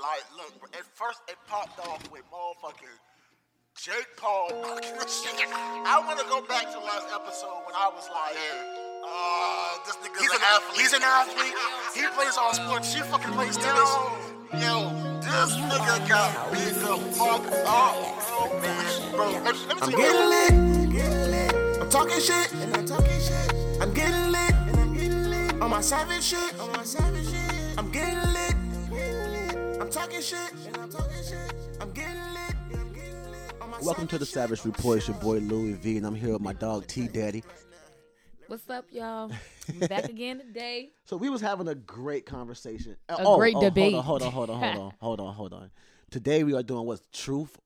like, look, at first it popped off with motherfucking Jake Paul. I want to go back to last episode when I was like, uh, this nigga's He's an, an athlete. He's an athlete. He plays all sports. She fucking plays tennis. Yo, this nigga got beat the fuck up, bro, man. Bro, let, let me I'm getting lit. I'm talking shit. And I'm talking shit. I'm getting lit. And I'm getting lit. On my savage shit. On my savage shit. I'm getting lit. I'm talking shit. And I'm talking shit. I'm getting lit. I'm getting lit. On my Welcome to the Savage Report. It's your boy Louis V, and I'm here with my dog T Daddy. What's up, y'all? I'm back again today. So we was having a great conversation. A oh, great debate. Hold on, hold on, hold on, hold on, hold on, hold on. Today we are doing what's truth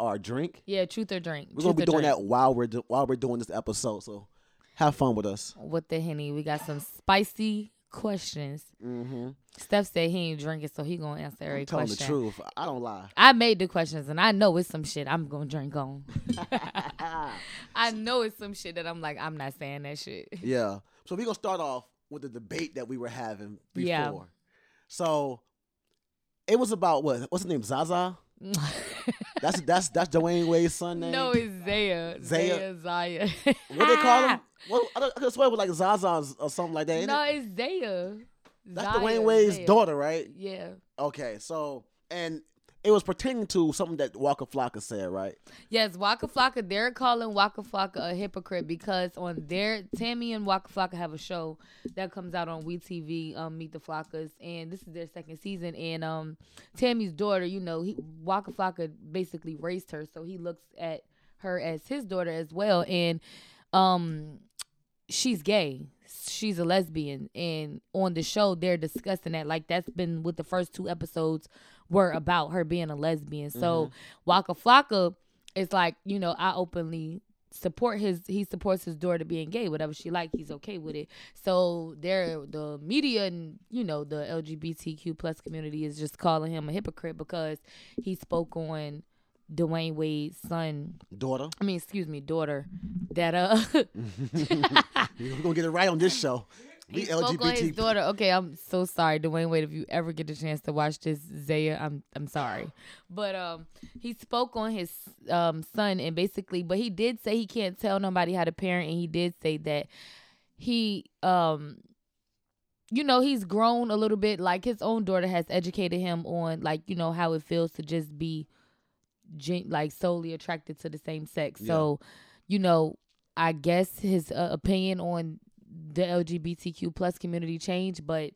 or drink. Yeah, truth or drink. We're gonna be Truth or doing drink. that while we're do- while we're doing this episode. So have fun with us. with the henny. We got some spicy questions. Mm-hmm. Steph said he ain't drinking, so he gonna answer every I'm telling question. the truth. I don't lie. I made the questions, and I know it's some shit I'm gonna drink on. I know it's some shit that I'm like, I'm not saying that shit. Yeah. So we're gonna start off with the debate that we were having before. Yeah. So it was about what? What's the name? Zaza. That's that's that's Dwyane Wade's son name. no, it's Zaya. Zaya. Zaya. Zaya. What they call him? Well, I, I could swear it was like Zaza or something like that. no, it? it's Zaya. That's Zaya, Dwyane Wade's Zaya. daughter, right? Yeah. Okay, so and it was pertaining to something that Waka Flocka said, right? Yes, Waka Flocka. They're calling Waka Flocka a hypocrite because on their Tammy and Waka Flocka have a show that comes out on WeTV, um, Meet the Flockas, and this is their second season. And um, Tammy's daughter, you know, he Waka Flocka basically raised her, so he looks at her as his daughter as well. And um, she's gay. She's a lesbian, and on the show they're discussing that. Like that's been what the first two episodes were about her being a lesbian. So mm-hmm. Waka Flocka is like, you know, I openly support his he supports his daughter being gay whatever she like he's okay with it so there the media and you know the lgbtq plus community is just calling him a hypocrite because he spoke on dwyane wade's son Daughter. i mean excuse me daughter that uh We're gonna get it right on this show. He We spoke on his daughter. Okay, I'm so sorry, Dwyane Wade. If you ever get the chance to watch this, Zaya, I'm I'm sorry, but um, he spoke on his um son and basically, but he did say he can't tell nobody how to parent, and he did say that he um, you know, he's grown a little bit. Like his own daughter has educated him on like you know how it feels to just be, gen- like solely attracted to the same sex. So, you know, I guess his uh, opinion on the LGBTQ plus community changed, but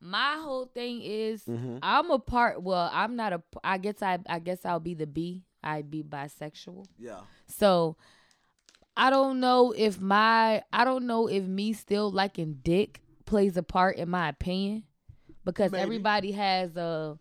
my whole thing is Mhm. I'm a part. Well, I'm not a. I guess I. I guess I'll be the B. I'd be bisexual. Yeah. So I don't know if my. I don't know if me still liking dick plays a part in my opinion, because Maybe. everybody has a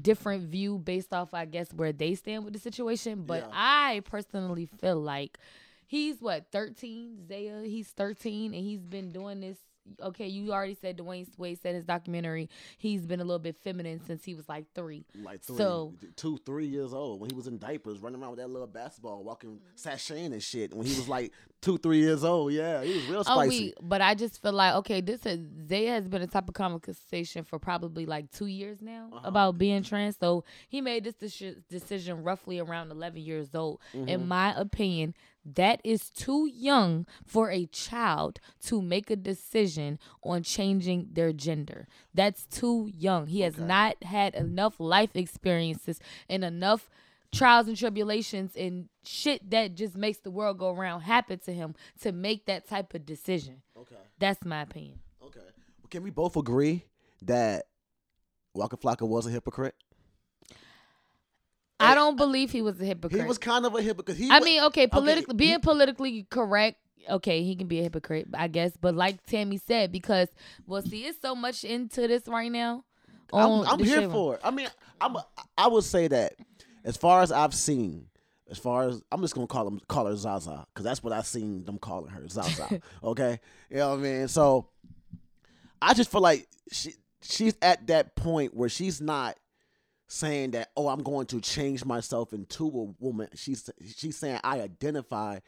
different view based off, I guess, where they stand with the situation. But Yeah. I personally feel like he's what 13 zaya he's 13 and he's been doing this okay you already said dwyane wade said his documentary he's been a little bit feminine since he was like three Like three, So- two, three years old when he was in diapers, running around with that little basketball, walking, sashaying and shit. When he was like two, three years old, yeah, he was real Oh, spicy. we, but I just feel like okay, this is Zaya has been a type of conversation for probably like two years now Uh-huh. about being trans. So he made this deci- decision roughly around eleven years old. Mm-hmm. In my opinion, that is too young for a child to make a decision on changing their gender. That's too young. He has Okay. not had enough life experiences and enough trials and tribulations and shit that just makes the world go around happen to him to make that type of decision. Okay. That's my opinion. Okay. Well, can we both agree that Waka Flocka was a hypocrite? I don't believe he was a hypocrite. He was kind of a hypocrite. He I wa- mean, okay, politically he- being politically correct, okay, he can be a hypocrite, I guess. But like Tammy said, because well, see, it's so much into this right now. I'm, I'm here for it. I mean, I'm. A, I would say that as far as I've seen, as far as I'm just gonna call him call her Zaza because that's what I've seen them calling her Zaza. okay, you know what I mean. So I just feel like she she's at that point where she's not saying that oh I'm going to change myself into a woman. She's she's saying I identify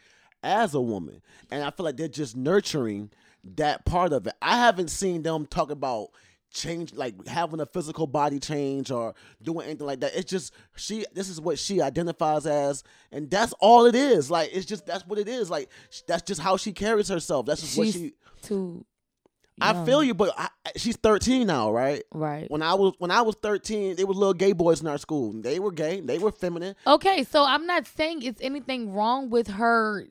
as a woman, and I feel like they're just nurturing that part of it. I haven't seen them talk about change like having a physical body change or doing anything like that. It's just she this is what she identifies as and that's all it is. Like it's just that's what it is. Like that's just how she carries herself. That's just what she too. I feel you, but I, she's 13 now, right? Right. When I was when I was 13, there was little gay boys in our school. They were gay. They were feminine. Okay, so I'm not saying it's anything wrong with her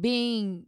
being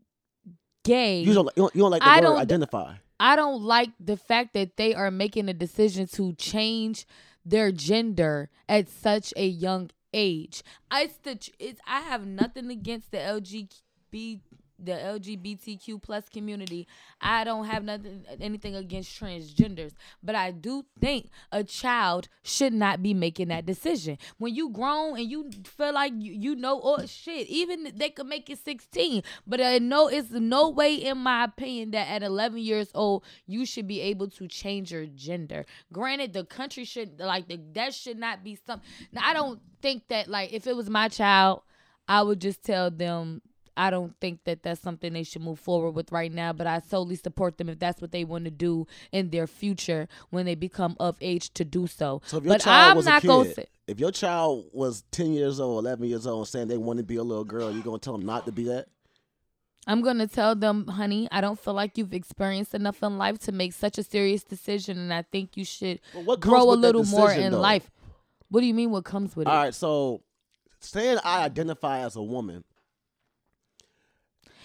gay. You don't you don't, you don't like the I word don't- identify. I don't like the fact that they are making a decision to change their gender at such a young age. I it's the it's I have nothing against the LGBT the LGBTQ plus community. I don't have nothing anything against transgenders, but I do think a child should not be making that decision. When you grown and you feel like you, you know oh shit, even they could make it 16, but I know it's no way in my opinion that at 11 years old you should be able to change your gender. Granted, the country should like the that should not be something. I don't think that like if it was my child, I would just tell them I don't think that that's something they should move forward with right now, but I solely support them if that's what they want to do in their future when they become of age to do so. So if your but child I'm was not gonna if your child was 10 years old, 11 years old, saying they want to be a little girl, you gonna tell them not to be that? I'm gonna tell them, honey, I don't feel like you've experienced enough in life to make such a serious decision, and I think you should Well, grow a little more in though? life. What do you mean? What comes with All it? All right, so saying I identify as a woman.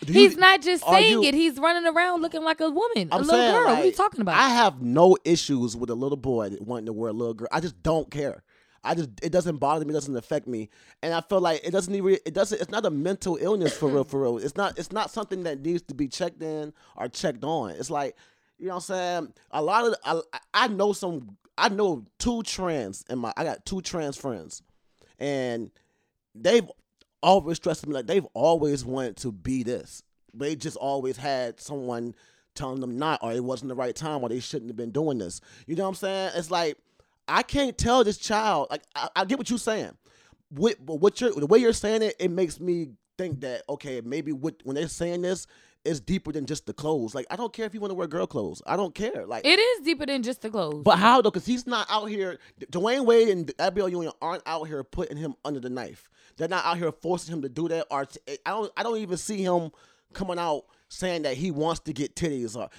Do He's not just saying you- it. He's running around looking like a woman, a I'm little saying, girl. what are you talking about? I have no issues with a little boy wanting to wear a little girl. I just don't care. I just it doesn't bother me, it doesn't affect me, and I feel like it doesn't even it doesn't it's not a mental illness for real for real. It's not it's not something that needs to be checked in or checked on. It's like you know what I'm saying. A lot of I, I know some I know two trans and my I got two trans friends, and they've always stressed me like they've always wanted to be this. They just always had someone telling them not, or it wasn't the right time, or they shouldn't have been doing this. You know what I'm saying? It's like I can't tell this child. Like I, I get what you're saying, but what you're the way you're saying it, it makes me think that okay, maybe what when they're saying this, it's deeper than just the clothes. Like I don't care if you want to wear girl clothes. I don't care. Like it is deeper than just the clothes. but how though? Because he's not out here. Dwyane Wade and Abigail Union aren't out here putting him under the knife. They're not out here forcing him to do that. Or t- I don't. I don't even see him coming out saying that he wants to get titties. Or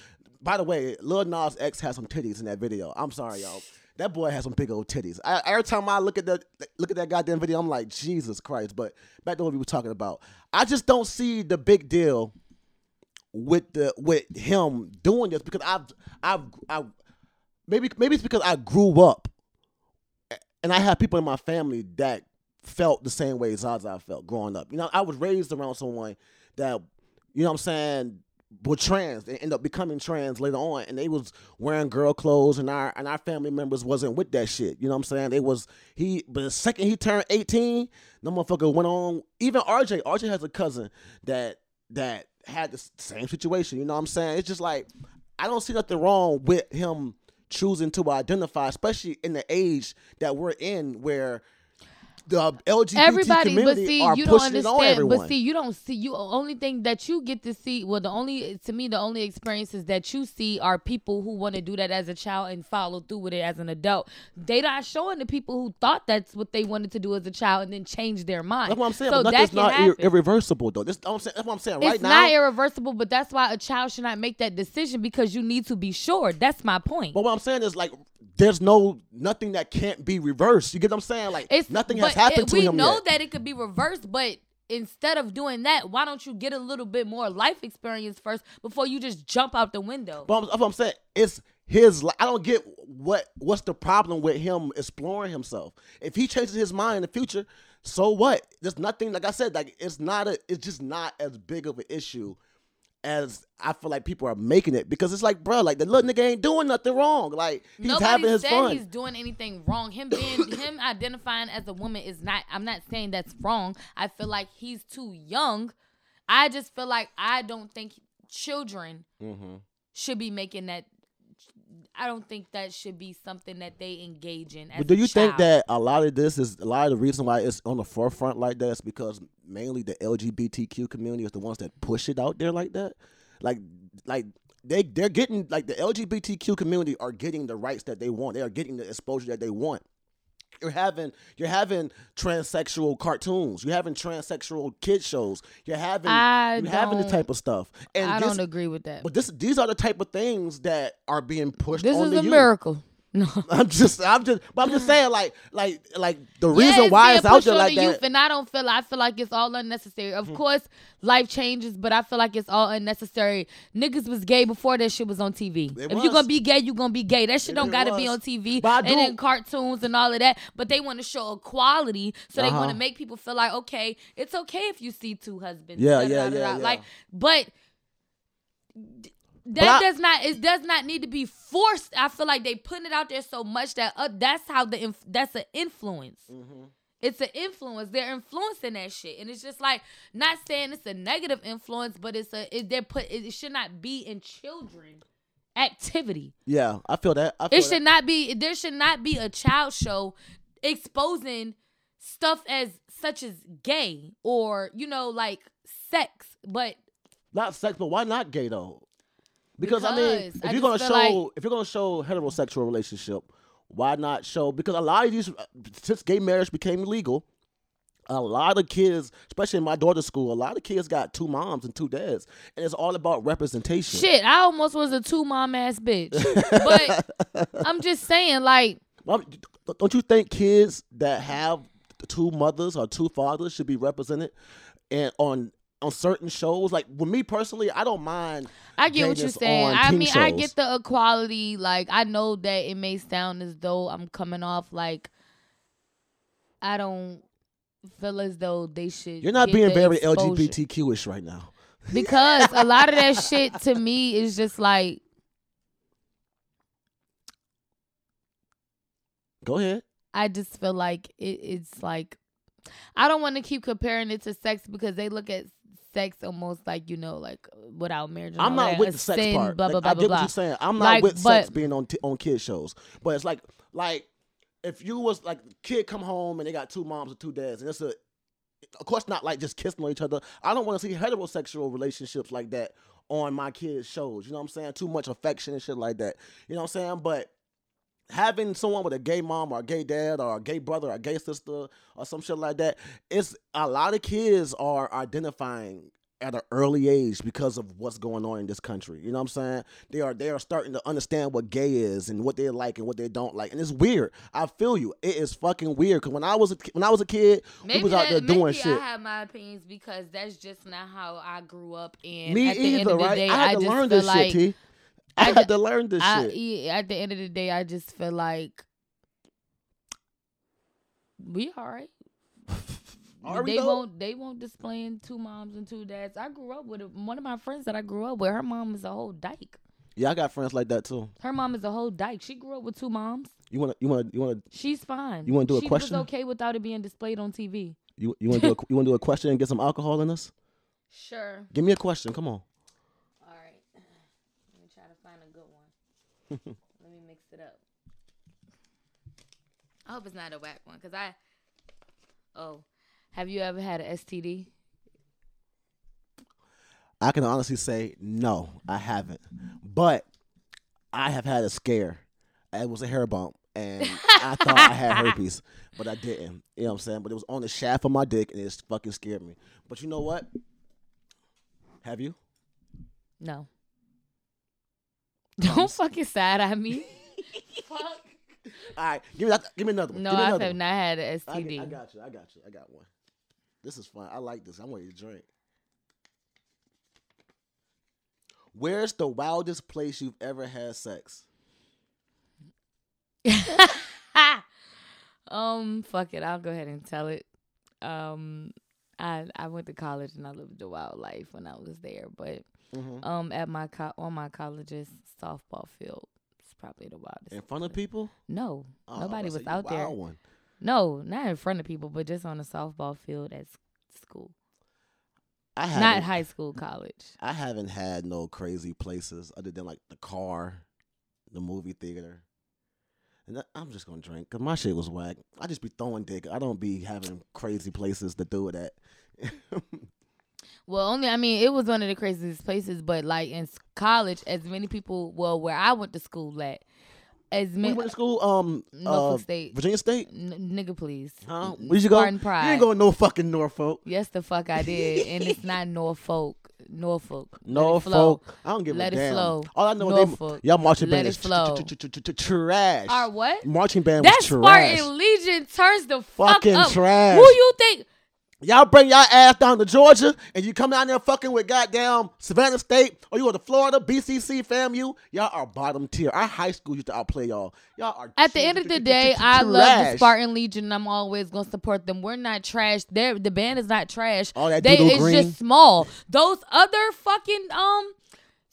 by the way, Lil Nas X has some titties in that video. I'm sorry, y'all. That boy has some big old titties. I, every time I look at that look at that goddamn video, I'm like, Jesus Christ. But back to what we were talking about. I just don't see the big deal with the with him doing this because I've I've I've maybe maybe it's because I grew up and I have people in my family that felt the same way Zaza felt growing up. You know, I was raised around someone that, you know what I'm saying, were trans. They end up becoming trans later on and they was wearing girl clothes and our and our family members wasn't with that shit. You know what I'm saying? They was he but the second he turned 18, the motherfucker went on even RJ, RJ has a cousin that that had the same situation. You know what I'm saying? It's just like I don't see nothing wrong with him choosing to identify, especially in the age that we're in, where the LGBT Everybody, but community see, are you don't pushing on understand. everyone. But see, you don't see. You only thing that you get to see. Well, the only to me, the only experiences that you see are people who want to do that as a child and follow through with it as an adult. They not showing the people who thought that's what they wanted to do as a child and then change their mind. that's what I'm saying. So but that nothing's can not ir- irreversible, though. This, I'm saying, that's what I'm saying. Right it's now, not irreversible, but that's why a child should not make that decision because you need to be sure. That's my point. but what I'm saying is like, there's no nothing that can't be reversed. You get what I'm saying? Like, It's nothing has but happened it- to we him know yet. that it could be reversed, but instead of doing that, why don't you get a little bit more life experience first before you just jump out the window? But I'm- I'm saying. It's his. I don't get what what's the problem with him exploring himself. If he changes his mind in the future, so what? There's nothing. Like I said, like it's not a. It's just not as big of an issue as I feel like people are making it because it's like, bro, like the little nigga ain't doing nothing wrong. Like he's Nobody having his said fun. he's doing anything wrong. Him being him identifying as a woman is not. I'm not saying that's wrong. I feel like he's too young. I just feel like I don't think children Mm-hmm. should be making that. I don't think that should be something that they engage in. As But do you think that a lot of this is a lot of the reason why it's on the forefront like that is because mainly the LGBTQ community is the ones that push it out there like that? Like like they they're getting like the LGBTQ community are getting the rights that they want. They are getting the exposure that they want. You're having you're having transsexual cartoons. You're having transsexual kid shows. You're having I you're having the type of stuff. And I this, don't agree with that. But this these are the type of things that are being pushed. This is a youth. miracle. No. I'm just I'm just but I'm just saying like like like the reason it's why it's out there like the that. Mm-hmm. youth, and I don't feel. I feel like it's all unnecessary. Of course, life changes, but I feel like it's all unnecessary. Niggas was gay before that shit was on TV. It if you was. gonna be gay, you gonna be gay. That shit It don't gotta be on TV But and in cartoons and all of that. But they want to show equality, so they Uh-huh. want to make people feel like okay, it's okay if you see two husbands. Yeah, da, yeah, da, da, yeah, yeah. Like, but. That I- does not it does not need to be forced. I feel like they putting it out there so much that uh, that's how the inf- that's an influence. Mm-hmm. It's an influence. They're influencing that shit, and it's just like not saying it's a negative influence, but it's a it, they're put. It, it should not be in children activity. yeah, I feel that. I feel It that. should not be. There should not be a child show exposing stuff as such as gay or you know like sex, but not sex, but why not gay though? Because, I mean, if I you're gonna show like- if you're gonna show heterosexual relationship, why not show? Because a lot of these since gay marriage became legal, a lot of kids, especially in my daughter's school, a lot of kids got two moms and two dads, and it's all about representation. shit, I almost was a two mom ass bitch. but I'm just saying, like. Don't you think kids that have two mothers or two fathers should be represented and on on certain shows? Like with me personally, I don't mind. I get what you're saying. I mean, I get the equality. Like, I know that it may sound as though I'm coming off like I don't feel as though they should. You're not being very. LGBTQ-ish right now. because a lot of that shit to me is just like Go ahead. I just feel like it, it's like I don't want to keep comparing it to sex because they look at sex almost like you know like without marriage. I'm not that, with the sex sin, part. Blah blah Like, blah I get what you're saying. I'm not Like, with sex being on t- on kid shows, but it's like like if you was like kid come home and they got two moms and two dads, and it's a of course not like just kissing on each other. I don't want to see heterosexual relationships like that on my kids' shows. You know what I'm saying? Too much affection and shit like that. You know what I'm saying? But having someone with a gay mom or a gay dad or a gay brother or a gay sister or some shit like that, it's a lot of kids are identifying at an early age because of what's going on in this country. You know what I'm saying? They are they are starting to understand what gay is and what they like and what they don't like. And it's weird. I feel you. It is fucking weird cuz when I was a, when I was a kid, Maybe we was out that, there doing maybe shit. I have my opinions because that's just not how I grew up. And Me at the either, end of the right? day, I had to just learn this like shit, T. I, had to learn this I, shit. at the end of the day, I just feel like we all right. Are they won't. They won't displaying two moms and two dads. I grew up with a, one of my friends that I grew up with. Her mom is a whole dyke. Yeah, I got friends like that too. Her mom is a whole dyke. She grew up with two moms. You want to you want to you want to She's fine. You wanna do a she question? was okay without it being displayed on TV. you you want to do a, you want to do a question and get some alcohol in us? Sure. Give me a question. Come on. All right. Let me try to find a good one. Let me mix it up. I hope it's not a whack one, cause I. Oh, have you ever had an STD? I can honestly say no, I haven't. But I have had a scare. It was a hair bump, and I thought I had herpes, but I didn't. You know what I'm saying? But it was on the shaft of my dick, and it fucking scared me. But you know what? Have you? No. Don't fucking sad at me. Fuck. All right, give me that, give me another one. No, I have one. not had an STD. I got you. I got you. I got one. This is fun. I like this. I'm ready to drink. Where's the wildest place you've ever had sex? um, fuck it. I'll go ahead and tell it. Um, I I went to college and I lived a wild life when I was there, but Mhm. um, at my co- on my college's softball field, it's probably the wildest. In front of people? No, Oh, nobody was out there. One. No, not in front of people, but just on the softball field at school, I haven't, not high school, college. I haven't had no crazy places other than like the car, the movie theater. And I'm just gonna drink because my shit was whack. I just be throwing dick. I don't be having crazy places to do it at. Well, only I mean it was one of the craziest places, but like in college, as many people, well, where I went to school at, as many you went to school, um, Norfolk uh, State. Virginia State. N- nigga, please. Huh? Where did you go? Spartan You ain't going no fucking Norfolk. Yes, the fuck I did, and it's not Norfolk. Norfolk. Let it flow. Norfolk. I don't give Let a it damn. flow. All I know Norfolk. is they, y'all marching Let band it is flow. trash. Our what? Marching band That was trash. Spartan Legion turns the fuck Fucking up. trash. Who you think? Y'all bring y'all ass down to Georgia and you come down there fucking with goddamn Savannah State or you go to Florida, BCC, FAMU. Y'all are bottom tier. Our high school used to outplay y'all. Y'all are At the end of the day, I love the. Spartan Legion. I'm always gonna support them. We're not trash. They're, the band is not trash. All that they, it's green. just small. Those other fucking um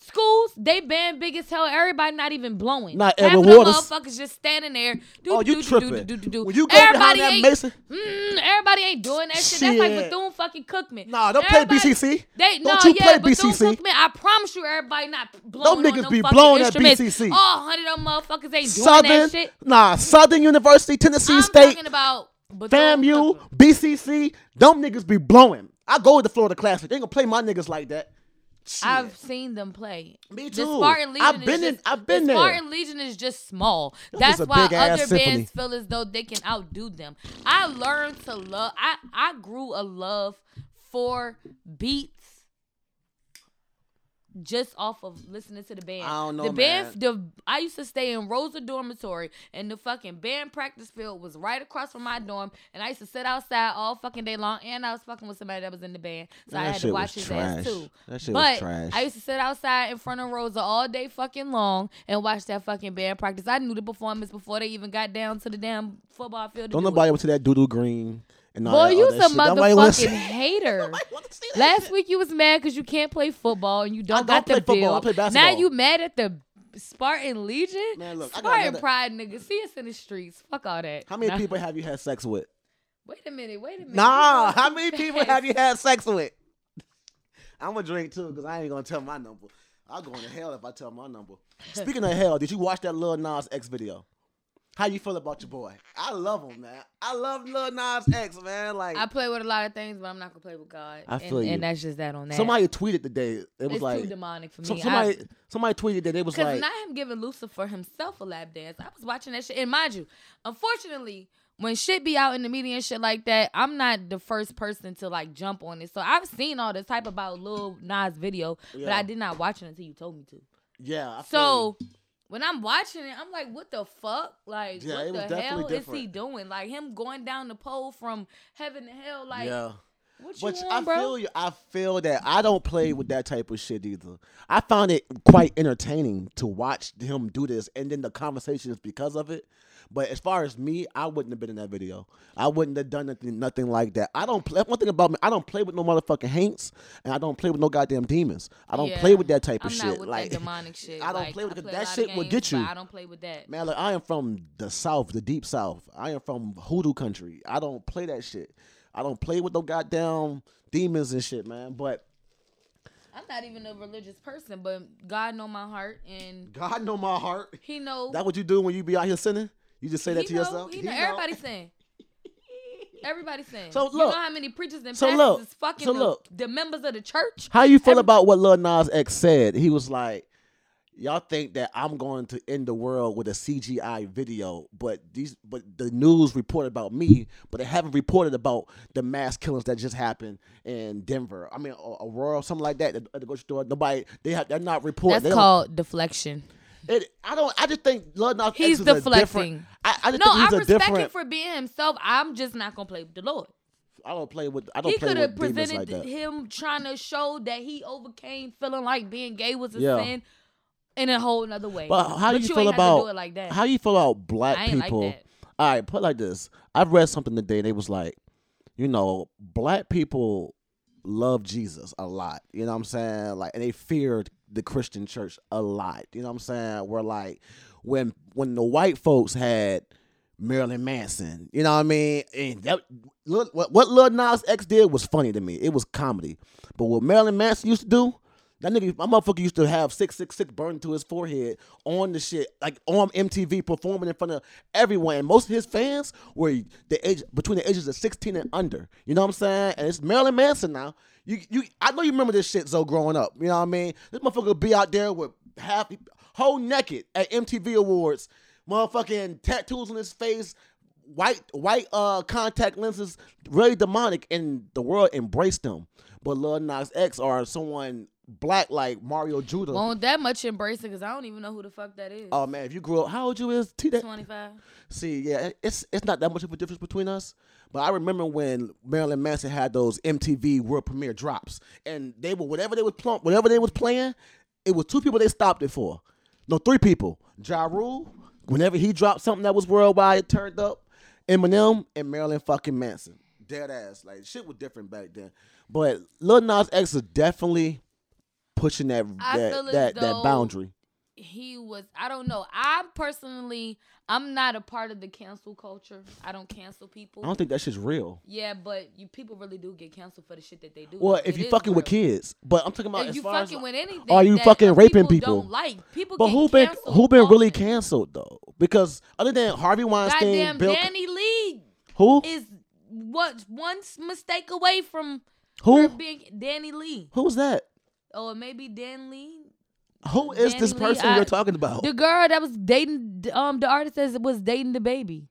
schools, they band big as hell. Everybody not even blowing. Not Half Waters. motherfuckers just standing there. Do, Oh, you do, tripping. Do, do, do, do, do. When you go behind everybody that ain't, Mason- Mm, everybody ain't doing that shit. That's like. Bethune fucking Cookman. Nah, don't play BCC. They Don't no, you yeah, play Bethune BCC. Cookman. I promise you, everybody not blowing them niggas be blowing at. BCC. All hundred of them motherfuckers ain't doing Southern, that shit. nah, Southern University, Tennessee State. I'm State, talking about Bethune FAMU. BCC. Them niggas be blowing. I go to the Florida Classic. They ain't gonna play my niggas like that. Shit. I've seen them play. Me The too. Spartan Legion I've is been in- I've been the there. Spartan Legion is just small. That That's why other symphony. bands feel as though they can outdo them. I learned to love. I I grew a love for beats. Just off of listening to the band, I don't know, the band. man. The I used to stay in Rosa Dormitory, and the fucking band practice field was right across from my dorm. And I used to sit outside all fucking day long, and I was fucking with somebody that was in the band, so Man, I had to watch his trash. ass too. That shit was but trash. I used to sit outside in front of Rosa all day fucking long and watch that fucking band practice. I knew the performance before they even got down to the damn football field. Don't do nobody it. went to that doodoo green and all Boy, that, you all that some shit. Nobody wanna see- motherfucking hater. Nobody wanna see that Last shit. week you was mad because you can't play football and you don't, don't got the play football. bill. I play Now basketball. you mad at the Spartan Legion? Man, look, I got Spartan another- Pride nigga. See us in the streets. Fuck all that. How many Nah. people have you had sex with? Wait a minute. Wait a minute. Nah, how many people have you had sex with? I'm gonna drink too because I ain't gonna tell my number. I'll go into hell if I tell my number. Speaking of hell, did you watch that Lil Nas X video? How you feel about your boy? I love him, man. I love Lil Nas X, man. Like I play with a lot of things, but I'm not gonna play with God. I and, feel you. and that's just that on that. somebody tweeted today. It was it's too like demonic for me. so- I- somebody somebody tweeted that it was Because like not him giving Lucifer for himself a lap dance. I was watching that shit. And mind you, unfortunately, when shit be out in the media and shit like that, I'm not the first person to like jump on it. So I've seen all this type about Lil Nas video, but I did not watch it until you told me to. yeah. I feel So when I'm watching it, I'm like, what the fuck? Like, Yeah, what the hell definitely is he doing? Like him going down the pole from heaven to hell. Like, yeah. what you But want, I bro? feel you. I feel that I don't play with that type of shit either. I found it quite entertaining to watch him do this, and then the conversations because of it. But as far as me, I wouldn't have been in that video. I wouldn't have done nothing, nothing like that. I don't play. One thing about me, I don't play with no motherfucking haints, and I don't play with no goddamn demons. I don't play with that type of I'm shit. Not with like that demonic shit. I don't Like, play with a that shit of will get you. I don't play with that. Man, look, I am from the South, the deep South. I am from hoodoo country. I don't play that shit. I don't play with no goddamn demons and shit, man. But I'm not even a religious person, but God know my heart, and God know my heart. He know. That what you do when you be out here sinning? You just say that he to know, yourself? He He know. know. Everybody saying. Everybody saying. So look, you look. know how many preachers and So pastors look. is fucking So the, look. the members of the church? How you feel Every- about what Lil Nas X said? He was like, "Y'all think that I'm going to end the world with a CGI video, but these, but the news reported about me, but they haven't reported about the mass killings that just happened in Denver. I mean, A- Aurora, something like that. At the grocery store, nobody, they have, they're not reporting. That's They called deflection. It, I don't. I just think Lil Nas He's X is a deflecting. I, I just No, I respect different. him for being himself. I'm just not gonna play with the Lord. I don't play with. I don't He play could have presented like that. him trying to show that he overcame feeling like being gay was a Yeah. sin in a whole nother way. But how do you, you feel about do like that. how you feel about black I like people? that. All right, put it like this. I've read something today. and They was like, you know, black people love Jesus a lot. You know what I'm saying? Like, and they feared the Christian church a lot. You know what I'm saying? We're like when when the white folks had Marilyn Manson, you know what I mean? And that what what Lil Nas X did was funny to me. It was comedy. But what Marilyn Manson used to do, That nigga, my motherfucker used to have six six six burned to his forehead on the shit, like on MTV, performing in front of everyone. And most of his fans were the age between the ages of sixteen and under. You know what I'm saying? And it's Marilyn Manson now. You you, I know you remember this shit, Zoe, growing up. You know what I mean? This motherfucker be out there with half whole naked at MTV Awards, motherfucking tattoos on his face, white white uh contact lenses, really demonic, and the world embraced him. But Lil Nas X or someone black like Mario Judah. Won't that much embracing because I don't even know who the fuck that is. Oh man, if you grew up, how old you is? T- Twenty five. see, yeah, it's it's not that much of a difference between us. But I remember when Marilyn Manson had those MTV world premiere drops, and they were whatever they was pl- whatever they was playing, it was two people they stopped it for. No, three people. Ja Rule, whenever he dropped something that was worldwide, it turned up. Eminem and Marilyn fucking Manson. Dead ass. Like shit was different back then. But Lil Nas X is definitely pushing that I that that, that boundary. He was, I don't know. I personally, I'm not a part of the cancel culture. I don't cancel people. I don't think that shit's real. yeah, but you people really do get canceled for the shit that they do. Well, It if you is fucking with kids, but I'm talking about if as you far as fucking with anything, are you fucking raping people? people? Don't like people. But who been who been really canceled though? Because other than Harvey Weinstein, Goddamn, Bill, DaniLeigh who is what one mistake away from who being DaniLeigh. who's that? Oh, it may be Dan Lee. Who is this DaniLeigh, person I- you're talking about? The girl that was dating um the artist that was dating DaBaby.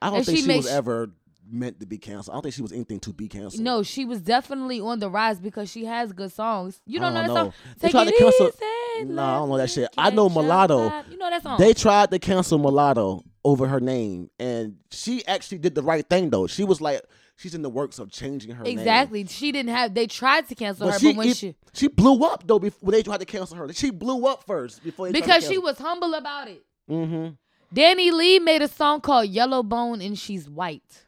I don't and think she she, was ever meant to be canceled. I don't think she was anything to be canceled. No, she was definitely on the rise because she has good songs. You don't I know don't that know. song? They Take tried it to cancel- easy, Nah, I don't know that shit. I know catch Mulatto. vibe. You know that song? They tried to cancel Mulatto over her name, and she actually did the right thing though. She was like, she's in the works of changing her name. exactly. She didn't have. They tried to cancel But her, she, but when it- she she blew up though before they tried to cancel her. She blew up first before they because she was humble about it. Mm-hmm. DaniLeigh made a song called Yellow Bone and she's white.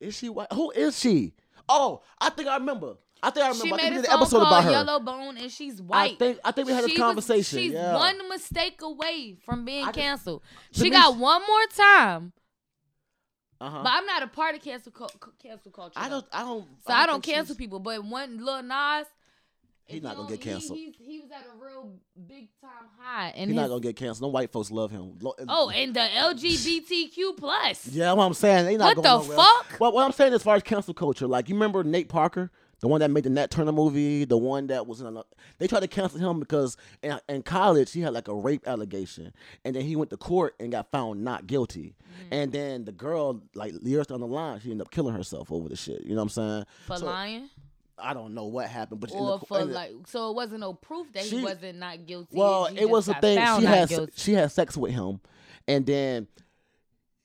Is she white? Who is she? Oh, I think I remember. I think I remember. She I think we did an episode about her. Yellow Bone and she's white. I think I think we had this She was- conversation. she's yeah. one mistake away from being I canceled. She got one more time, uh-huh. but I'm not a part of cancel cu- cu- cancel culture. I don't. I don't. So I don't think cancel she's- people. But when Lil Nas, He if not gonna get canceled. He, he was at a real big time high, and He's not gonna get canceled. No white folks love him. Oh, and the LGBTQ plus. Yeah, what I'm saying. They not What going the nowhere. fuck? Well, what I'm saying as far as cancel culture, like you remember Nate Parker, the one that made the Nat Turner movie, the one that was in. A, they tried to cancel him because in, in college he had like a rape allegation, and then he went to court and got found not guilty. Mm. And then the girl, like years down the line, she ended up killing herself over the shit. You know what I'm saying? For So, lying, I don't know what happened, but or the, for the- like, so it wasn't no proof that he wasn't not guilty. Well, it was a thing. She had guilty. she had sex with him, and then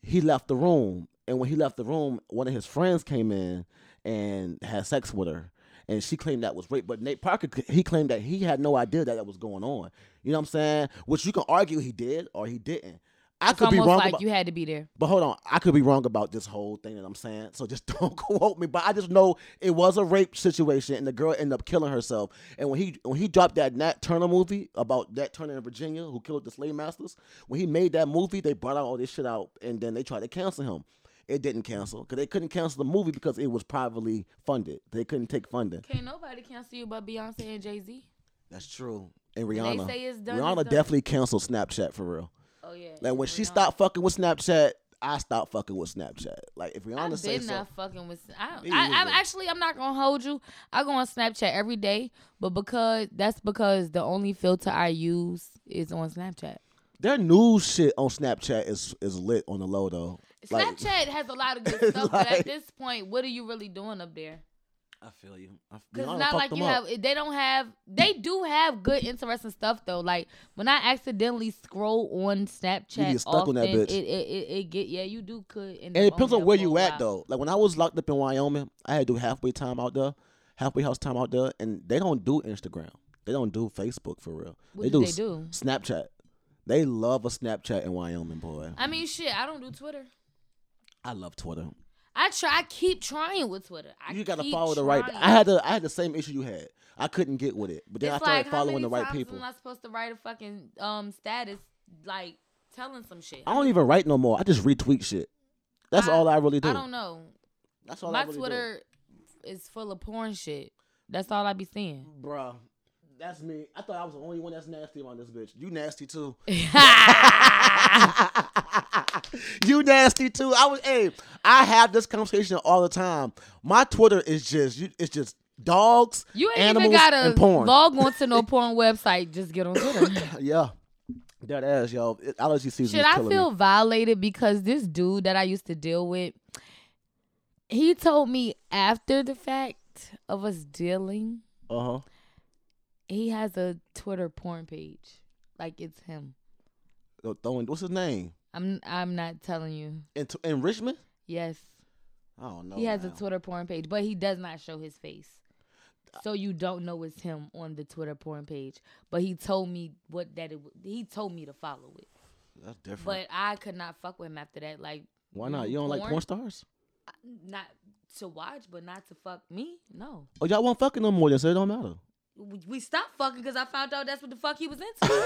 he left the room. And when he left the room, one of his friends came in and had sex with her, and she claimed that was rape. But Nate Parker he claimed that he had no idea that that was going on. You know what I'm saying? Which you can argue he did or he didn't. I It's could be wrong like about. you had to be there. But hold on, I could be wrong about this whole thing that I'm saying. So just don't quote me. But I just know it was a rape situation, and the girl ended up killing herself. And when he when he dropped that Nat Turner movie about Nat Turner in Virginia who killed the slave masters, when he made that movie, they brought out all this shit out, and then they tried to cancel him. It didn't cancel because they couldn't cancel the movie because it was privately funded. They couldn't take funding. Can't nobody cancel you but Beyonce and Jay Z. That's true. And they Rihanna, say it's done, Rihanna it's done. definitely canceled Snapchat for real. Oh yeah. Like when she stopped fucking with Snapchat, I stopped fucking with Snapchat. Like if Rihanna I've been so, not fucking with. I, I, I'm actually I'm not gonna hold you. I go on Snapchat every day, but because that's because the only filter I use is on Snapchat. their news shit on Snapchat is is lit on the low though. Like, Snapchat has a lot of good stuff, but at this point, what are you really doing up there? I feel you. Because it's not like you up. have. They don't have. They do have good, interesting stuff though. Like when I accidentally scroll on Snapchat, You get stuck often, on that bitch. It, it, it, it get yeah. You do could. And it depends on on where for a you at while. though. Like when I was locked up in Wyoming, I had to do halfway time out there, halfway house time out there, and they don't do Instagram. They don't do Facebook for real. What they do do, they do? Snapchat. They love a Snapchat in Wyoming, boy. I mean, shit. I don't do Twitter. I love Twitter. I try. I keep trying with Twitter. I you gotta keep follow the right. trying. I had the I had the same issue you had. I couldn't get with it, but then it's I started like following the right times people. am I supposed to write a fucking um status like telling some shit? I don't even write no more. I just retweet shit. That's I- all I really do. I don't know. That's all I My really Twitter is full of porn shit. That's all I be seeing. do. Bruh. That's me. I thought I was the only one that's nasty on this bitch. You nasty too. you nasty too. I was hey, I have this conversation all the time. My Twitter is just you it's just dogs, You ain't animals, even gotta and porn. log on to no porn website. Just get on Twitter. yeah. That ass, yo. It- Allergy season Should is I feel me. violated because this dude that I used to deal with, he told me after the fact of us dealing, Uh-huh. He has a Twitter porn page. Like it's him. Throwing what's his name? I'm I'm not telling you. In, in Richmond? Yes. I don't know. he has a. Twitter porn page, but he does not show his face. So you don't know it's him on the Twitter porn page. But he told me what that it, he told me to follow it. That's different. But I could not fuck with him after that. Like Why not? You don't like porn? porn stars? not to watch, but not to fuck me. No, Oh, y'all won't fucking no more, then so it don't matter. We, stopped fucking because I found out that's what the fuck he was into.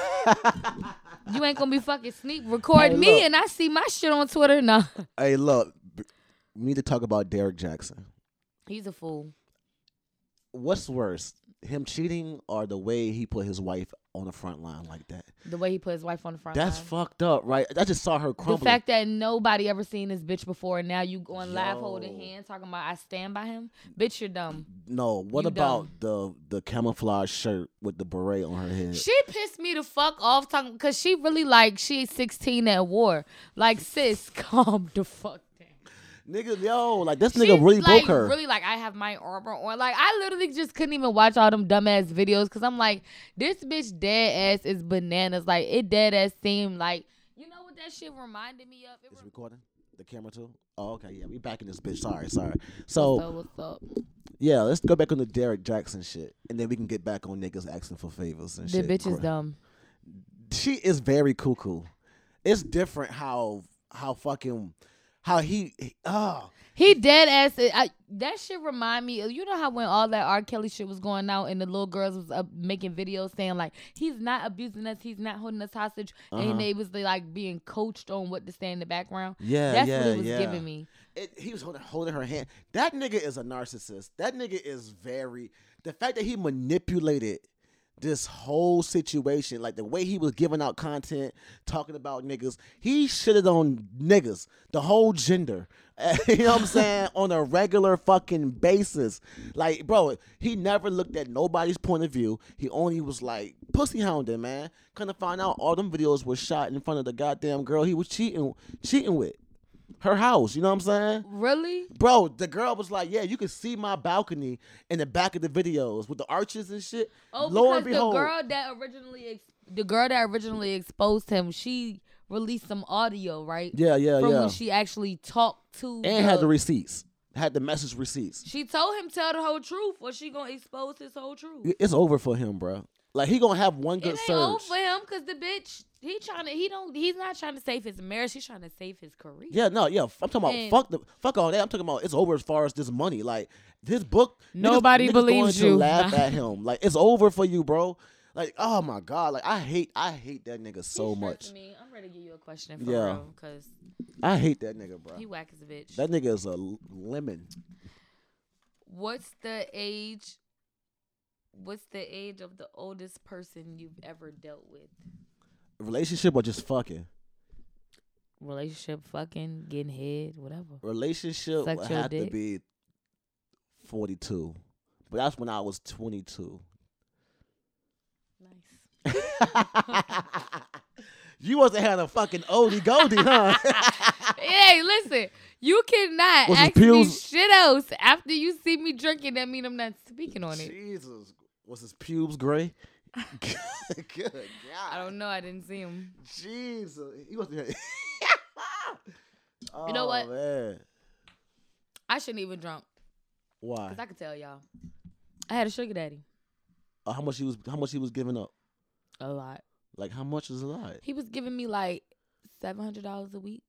you ain't gonna be fucking sneak record Hey, me and I see my shit on Twitter. No, Hey, look, we need to talk about Derrick Jaxn. he's a fool. What's worse, him cheating or the way he put his wife on the front line like that? The way he put his wife on the front. Line. That's line. fucked up, right? I just saw her The fact that nobody ever seen this bitch before, and now you going live holding Yo. hands talking about I stand by him. Bitch, you're dumb. no, what You about the the camouflage shirt with the beret on her head? She pissed me the fuck off talking because she really like she's 16 at war. Like sis, calm the fuck. Nigga, yo, like this She's nigga really like, broke her. Really, like I have my armor on. Like I literally just couldn't even watch all them dumbass videos because I'm like, this bitch dead ass is bananas. Like it dead ass seemed like, you know what that shit reminded me of? It Is rem- recording the camera too? Oh, okay, yeah, we back in this bitch. Sorry, sorry. So so what's up? yeah, let's go back on the Derrick Jaxn shit, and then we can get back on niggas asking for favors and The shit. The bitch is dumb. she is very cuckoo. It's different how how fucking how he oh He dead ass. I, that shit remind me. of- You know how when all that R. Kelly shit was going out and the little girls was up making videos saying like he's not abusing us, he's not holding us hostage, Uh-huh. and they was like being coached on what to say in the background. yeah That's yeah what it was yeah. giving me. It, he was holding, holding her hand. That nigga is a narcissist. That nigga is very the fact that he manipulated this whole situation, like the way he was giving out content, talking about niggas, he shitted on niggas, the whole gender. you know what I'm saying? on a regular fucking basis. Like, bro, he never looked at nobody's point of view. He only was like pussy hounding, man. Kind of find out all them videos were shot in front of the goddamn girl he was cheating cheating with. Her house, you know what I'm saying? Really? Bro, the girl was like, "Yeah, you can see my balcony in the back of the videos with the arches and shit." Oh, Lo and because behold, the girl that originally ex- the girl that originally exposed him, she released some audio, right? yeah, yeah, From yeah, when she actually talked to and had the receipts, had the message receipts. She told him tell the whole truth, or she gonna expose his whole truth. It's over for him, bro. Like he gonna have one It good ain't surge. for him because the bitch he trying to he don't he's not trying to save his marriage. He's trying to save his career. Yeah, no, yeah. I'm talking about And- fuck the fuck all that. I'm talking about it's over as far as this money. Like this book, niggas- Nobody niggas believes going you. To laugh at him. Like it's over for you, bro. Like oh my god, like I hate I hate that nigga so He stressing much. Me. I'm ready to give you a question for Yeah. real because I hate that nigga, bro. he whack as a bitch. That nigga is a l- lemon. What's the age? What's the age of the oldest person you've ever dealt with? Relationship or just fucking? Relationship, fucking, getting head, whatever. Relationship Suck would your have to be 42. But that's when I was 22. Nice. you wasn't had a fucking oldie goldie, huh? hey, listen, you cannot Was his ask me pubes- shit else after you see me drinking. That mean I'm not speaking on it. Jesus. Was his pubes gray? Good God. I don't know. I didn't see him. Jesus. He wasn't You know Oh, what? Man. I shouldn't even drunk Why? because I could tell y'all. I had a sugar daddy. Uh, how much he was how much he was giving up? A lot. Like how much is a lot? He was giving me like seven hundred dollars a week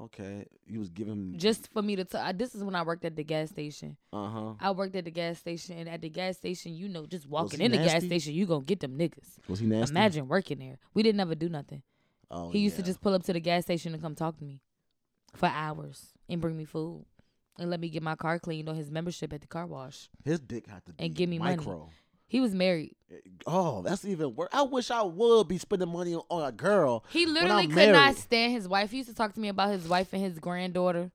Okay. You was giving just for me to. T- I, this is when I worked at the gas station. uh-huh. I worked at the gas station, and at the gas station, you know, just walking in the gas station, you gonna get them niggas. Was he nasty? Imagine working there. We didn't ever do nothing. Oh, he used to just pull up to the gas station and come talk to me for hours and bring me food and let me get my car cleaned on his membership at the car wash. His dick had to be And give me money. He was married. Oh, that's even worse. I wish I would be spending money on, on a girl. He literally could married. not stand his wife. He used to talk to me about his wife and his granddaughter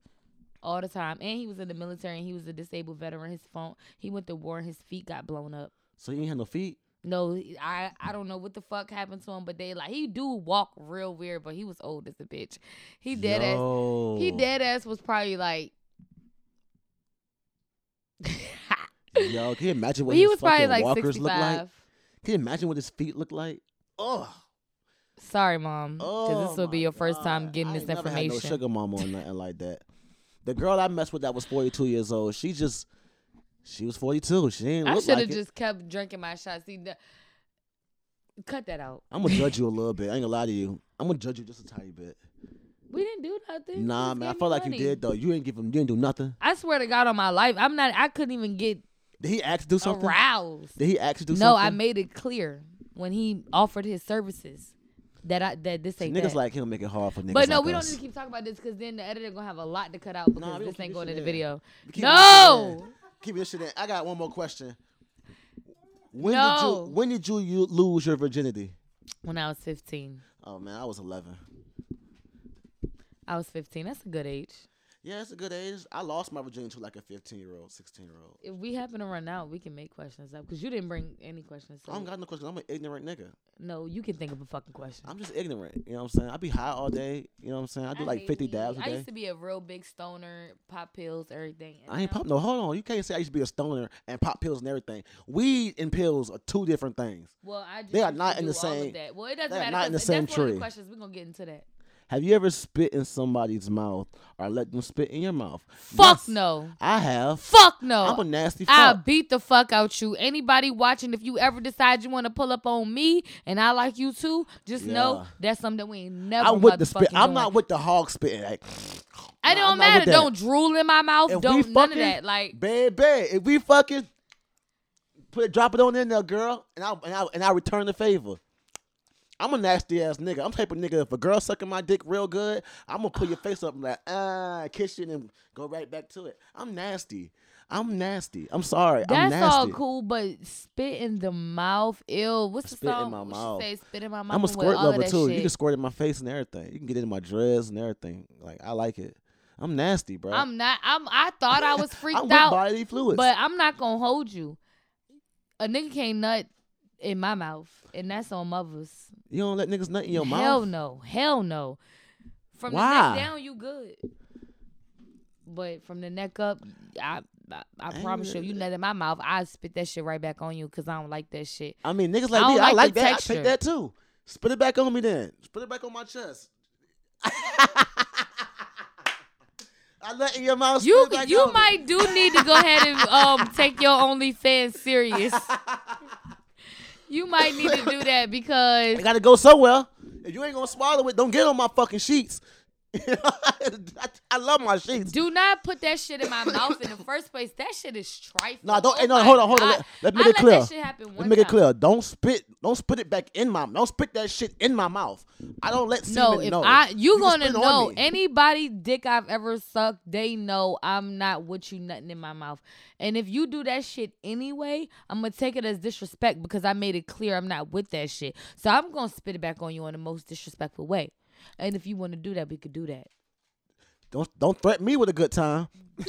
all the time. And he was in the military and he was a disabled veteran. His phone, he went to war and his feet got blown up. So you ain't had no feet. No, I I don't know what the fuck happened to him, but they like he do walk real weird, but he was old as a bitch. He dead ass. He dead ass was probably like. Yo, can you imagine what he his was probably fucking like walkers look like? Can you imagine what his feet look like? Oh, Sorry, mom, because oh this will be oh your first time getting I this ain't never had information. no sugar mama or nothing like that. The girl I messed with that was 42 years old. She just, she was 42. She ain't I look should have like just kept drinking my shots. See, the, cut that out. I'm gonna judge you a little bit. I ain't gonna lie to you. I'm gonna judge you just a tiny bit. We didn't do nothing. Nah, Just man. I gave felt like you money. did though. You ain't give him. You didn't do nothing. I swear to God on my life, I'm not. I couldn't even get Did he ask to do something? aroused. Did he ask to do No, something? No, I made it clear when he offered his services that I that this ain't Niggas that. like him make it hard for niggas. But no, like we don't need to keep talking about this because then the editor gonna have a lot to cut out because Nah, this ain't going in the video. Keep No. Keep this shit in. I got one more question. When No. did you when did you, you lose your virginity? when I was 15, Oh man, I was 11. I was 15. That's a good age. Yeah, it's a good age. I lost my virginity to like a 15 year old, 16 year old. If we happen to run out, we can make questions up because you didn't bring any questions. I don't got no question. I'm an ignorant nigga. no, you can think of a fucking question. I'm just ignorant. You know what I'm saying? I be high all day. You know what I'm saying? I do like hate 50 weed. dabs a I day. I used to be a real big stoner, pop pills, everything. and I ain't now- pop. No, hold on. You can't say I used to be a stoner and pop pills and everything. Weed and pills are two different things. Well, I just They are not in the do all of same- that. Well, it doesn't they are matter. not in the same that's one of the tree. questions. We're gonna get into that. Have you ever spit in somebody's mouth or let them spit in your mouth? Fuck Yes, no. I have. Fuck no. I'm a nasty I'll beat the fuck out you. Anybody watching, if you ever decide you want to pull up on me and I like you too, just know that's something that we ain't never. I'm with the spit. I'm doing. not with the hog spitting. Like, It don't I'm matter. Don't drool in my mouth. If don't none of that. Like baby, if we fucking put it, drop it on in there, girl, and I and I and I return the favor. I'm a nasty ass nigga. I'm the type of nigga. If a girl sucking my dick real good, I'm gonna put your face up and like ah, kiss you, and go right back to it. I'm nasty. I'm nasty. I'm sorry. I'm that's nasty. all cool, but spit in the mouth, ill. What's the Spit in song? my What she mouth. Say spit in my mouth. I'm a squirt lover too. You can squirt in my face and everything. You can get in my dress and everything. Like I like it. I'm nasty, bro. I'm not. I'm. I thought I was freaked I'm out. bodily fluids. But I'm not gonna hold you. A nigga can't nut in my mouth, and that's on mothers. you don't let niggas nut in your mouth. Hell no, hell no. From Why? the neck down, you good. But from the neck up, I I, I promise you, you nut in my mouth, I spit that shit right back on you because I don't like that shit. I mean, niggas like I me. don't I like like that. I texture. take that too. Spit it back on me then. Spit it back on my chest. I let in your mouth. You spit it back you on might do need to go ahead and um take your OnlyFans serious. You might need to do that because I gotta go somewhere. If you ain't gonna swallow it, don't get on my fucking sheets. I, I love my sheets. Do not put that shit in my mouth in the first place. That shit is trifling. Nah, don't- Oh hey, no, hold on, hold on. Let- let's make I it clear. Let that shit happen Let one me make it clear. Don't spit. Don't spit it back in my. Mouth. Don't spit that shit in my mouth. I don't let No, semen if know. I you, can gonna know anybody dick I've ever sucked, they know I'm not with you nothing in my mouth. And if you do that shit anyway, I'm gonna take it as disrespect because I made it clear I'm not with that shit. So I'm gonna spit it back on you in the most disrespectful way. And if you want to do that, we could do that. Don't don't threaten me with a good time.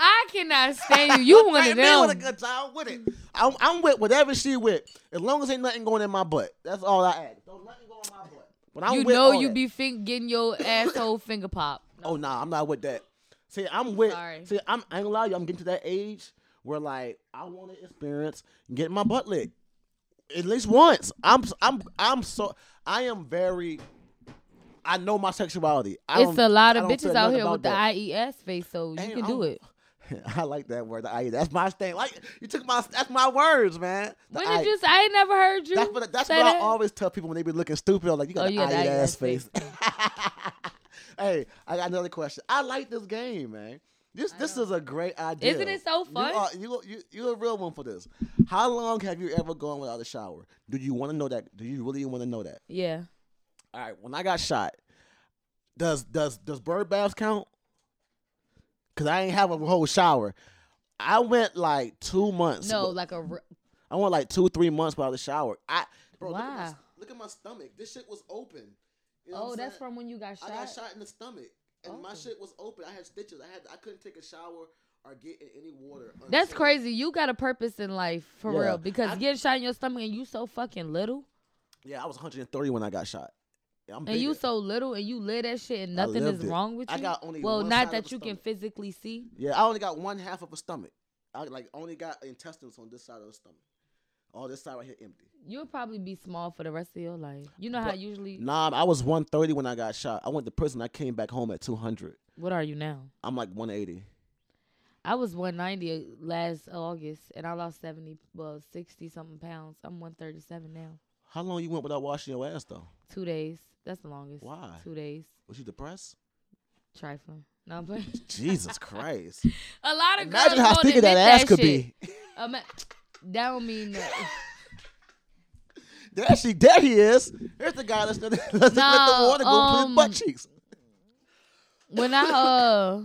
I cannot stand you. You one of Threaten me with a good time. With it. I'm, I'm with whatever she with. As long as ain't nothing going in my butt. That's all I ask. Don't nothing go in my butt. But I'm You with know you that. be fin- getting your asshole finger pop. Oh nah, I'm not with that. See, I'm with. Sorry. See, I'm. I ain't gonna lie, to you, I'm getting to that age where like I want to experience getting my butt licked at least once. I'm. I'm. I'm so. I am very. I know my sexuality. I It's a lot of bitches out here with the. IES face, so you Hey, can do I'm- it. I like that word. The IE. That's my thing. Like you took my. That's my words, man. The When did you? say- I ain't never heard you. That's what. That's what I always tell people when they be looking stupid. I'm like, you got Oh, an you got the IE IE ass face. face. hey, I got another question. I like this game, man. This this is a great idea. Isn't it so fun? You are, you you you're a real one for this. How long have you ever gone without a shower? Do you want to know that? Do you really want to know that? Yeah. All right. When I got shot, does does does bird baths count? Cause I ain't have a whole shower. I went like two months. No, like a. r- I went like two, three months without a shower. I bro, look, at my, look at my stomach. This shit was open. You know Oh, that's from when you got shot. I got shot in the stomach, and my oh. shit was open. I had stitches. I had I couldn't take a shower or get in any water. That's crazy. You got a purpose in life for Yeah. real because I- getting shot in your stomach and you so fucking little Yeah, I was 130 when I got shot. I'm and you so little and you live that shit and nothing is it. wrong with you. I got only well, one not that you can physically see. Yeah, I only got one half of a stomach. I like only got intestines on this side of the stomach. All this side right here empty. You'll probably be small for the rest of your life. You know how But- usually. Nah, I was 130 when I got shot. I went to prison. I came back home at 200. What are you now? I'm like 180. I was 190 uh, last August and I lost 70, well, 60 something pounds. I'm 137 now. How long you went without washing your ass though? Two days. That's the longest. Why? Two days. Was you depressed? Trifling. No, I'm playing. Jesus Christ! A lot of Imagine girls how sticky that ass could shit. be. Ima- that don't mean that. There she, there he is. Here's the guy that's let's let the water go um, butt cheeks. when I uh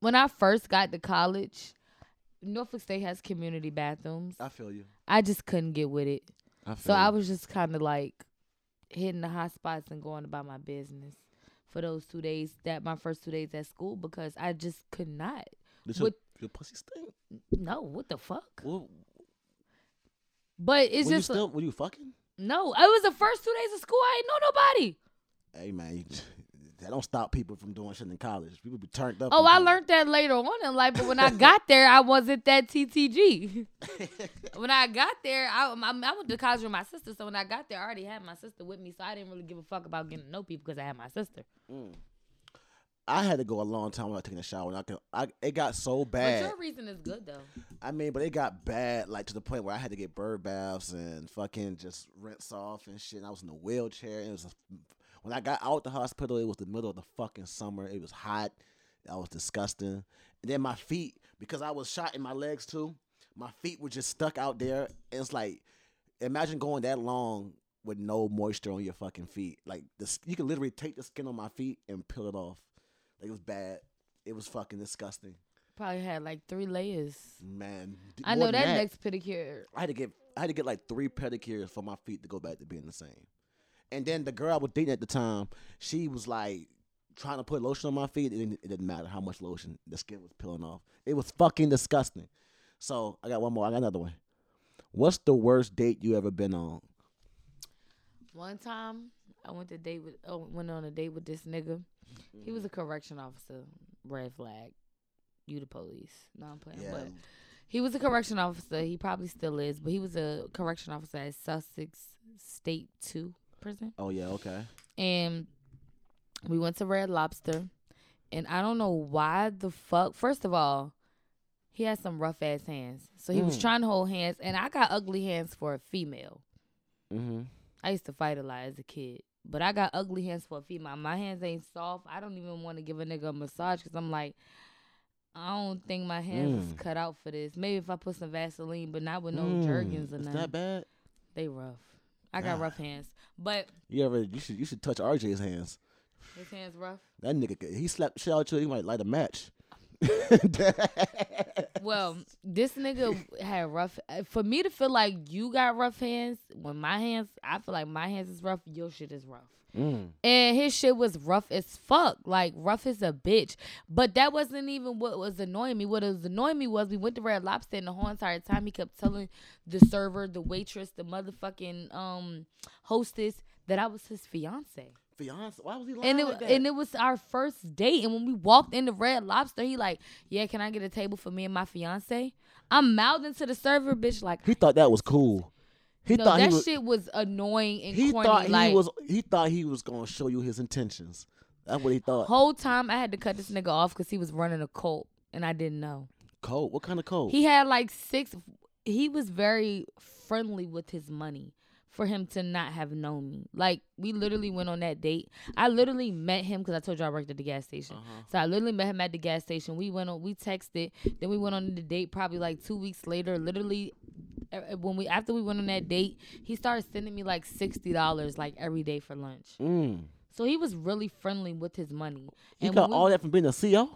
when I first got to college, Norfolk State has community bathrooms. I feel you. I just couldn't get with it. I So feel I was just kind of like hitting the hot spots and going about my business for those two days that my first two days at school because I just could not. With- your pussy stink? No, what the fuck? Well, But it's were you just still were you fucking? no. It was the first two days of school. I ain't know nobody. Hey man, you, that don't stop people from doing shit in college. People be turned up. Oh, I learned that later on in life, but when I got there, I wasn't that TTG. when I got there, I, I, I went to college with my sister, so when I got there, I already had my sister with me, so I didn't really give a fuck about getting to know people because I had my sister. Mm. I had to go a long time without taking a shower. And I, could, I it got so But bad. your reason is good though. I mean, but it got bad, like to the point where I had to get bird baths and fucking just rinse off and shit. And I was in a wheelchair. It was a, when I got out the hospital, it was the middle of the fucking summer. It was hot. I was disgusting. And then my feet, because I was shot in my legs too, my feet were just stuck out there. And it's like, imagine going that long with no moisture on your fucking feet. Like this, you can literally take the skin on my feet and peel it off. Like it was bad. It was fucking disgusting, Probably had like three layers. man. I know than that, next pedicure. I had to get I had to get like three pedicures for my feet to go back to being the same. And then the girl I was dating at the time, she was like trying to put lotion on my feet. It didn't, it didn't matter how much lotion, the skin was peeling off. It was fucking disgusting. So I got one more. I got another one. What's the worst date you ever been on? One time, I went to date with, oh, went on a date with this nigga. He was a correction officer. Red flag. You the police. No, I'm playing. Yeah. But he was a correction officer. He probably still is, but he was a correction officer at Sussex State Two prison. Oh yeah, okay. and we went to Red Lobster, and I don't know why the fuck. First of all, he had some rough ass hands, so he was Mm. trying to hold hands, and I got ugly hands for a female. Mm-hmm. I used to fight a lot as a kid, but I got ugly hands for a female. My hands ain't soft. I don't even want to give a nigga a massage because I'm like. I don't think my hands is Mm. cut out for this. Maybe if I put some Vaseline, but not with no Mm, Jergens or nothing. that bad? They rough. I got Ah. rough hands, but You ever? You should. You should touch RJ's hands. his hands rough. That nigga, he slapped shit out you. He might light a match. Well, this nigga had rough. For me to feel like you got rough hands, when my hands, I feel like my hands is rough. Your shit is rough, Mm. and his shit was rough as fuck, like rough as a bitch. But that wasn't even what was annoying me. What was annoying me was we went to Red Lobster, and the whole entire time he kept telling the server, the waitress, the motherfucking um hostess that I was his fiance. Fiance, why was he lying And it like that? and it was our first date. And when we walked into Red Lobster, he like, yeah, can I get a table for me and my fiance? I'm mouthing to the server, bitch, like he thought that was cool. He no, thought that was. shit was annoying and he corny. thought he like was. He thought he was gonna show you his intentions. That's what he thought. whole time I had to cut this nigga off because he was running a cult and I didn't know. Cult? What kind of cult? He had like six. He was very friendly with his money for him to not have known me. Like we literally went on that date. I literally met him because I told you I worked at the gas station. Uh-huh. So I literally met him at the gas station. We went on. We texted. Then we went on the date. Probably like two weeks later. Literally, when we after we went on that date, he started sending me like sixty dollars like every day for lunch. Mm. So he was really friendly with his money. He And got we- all that from being a CO.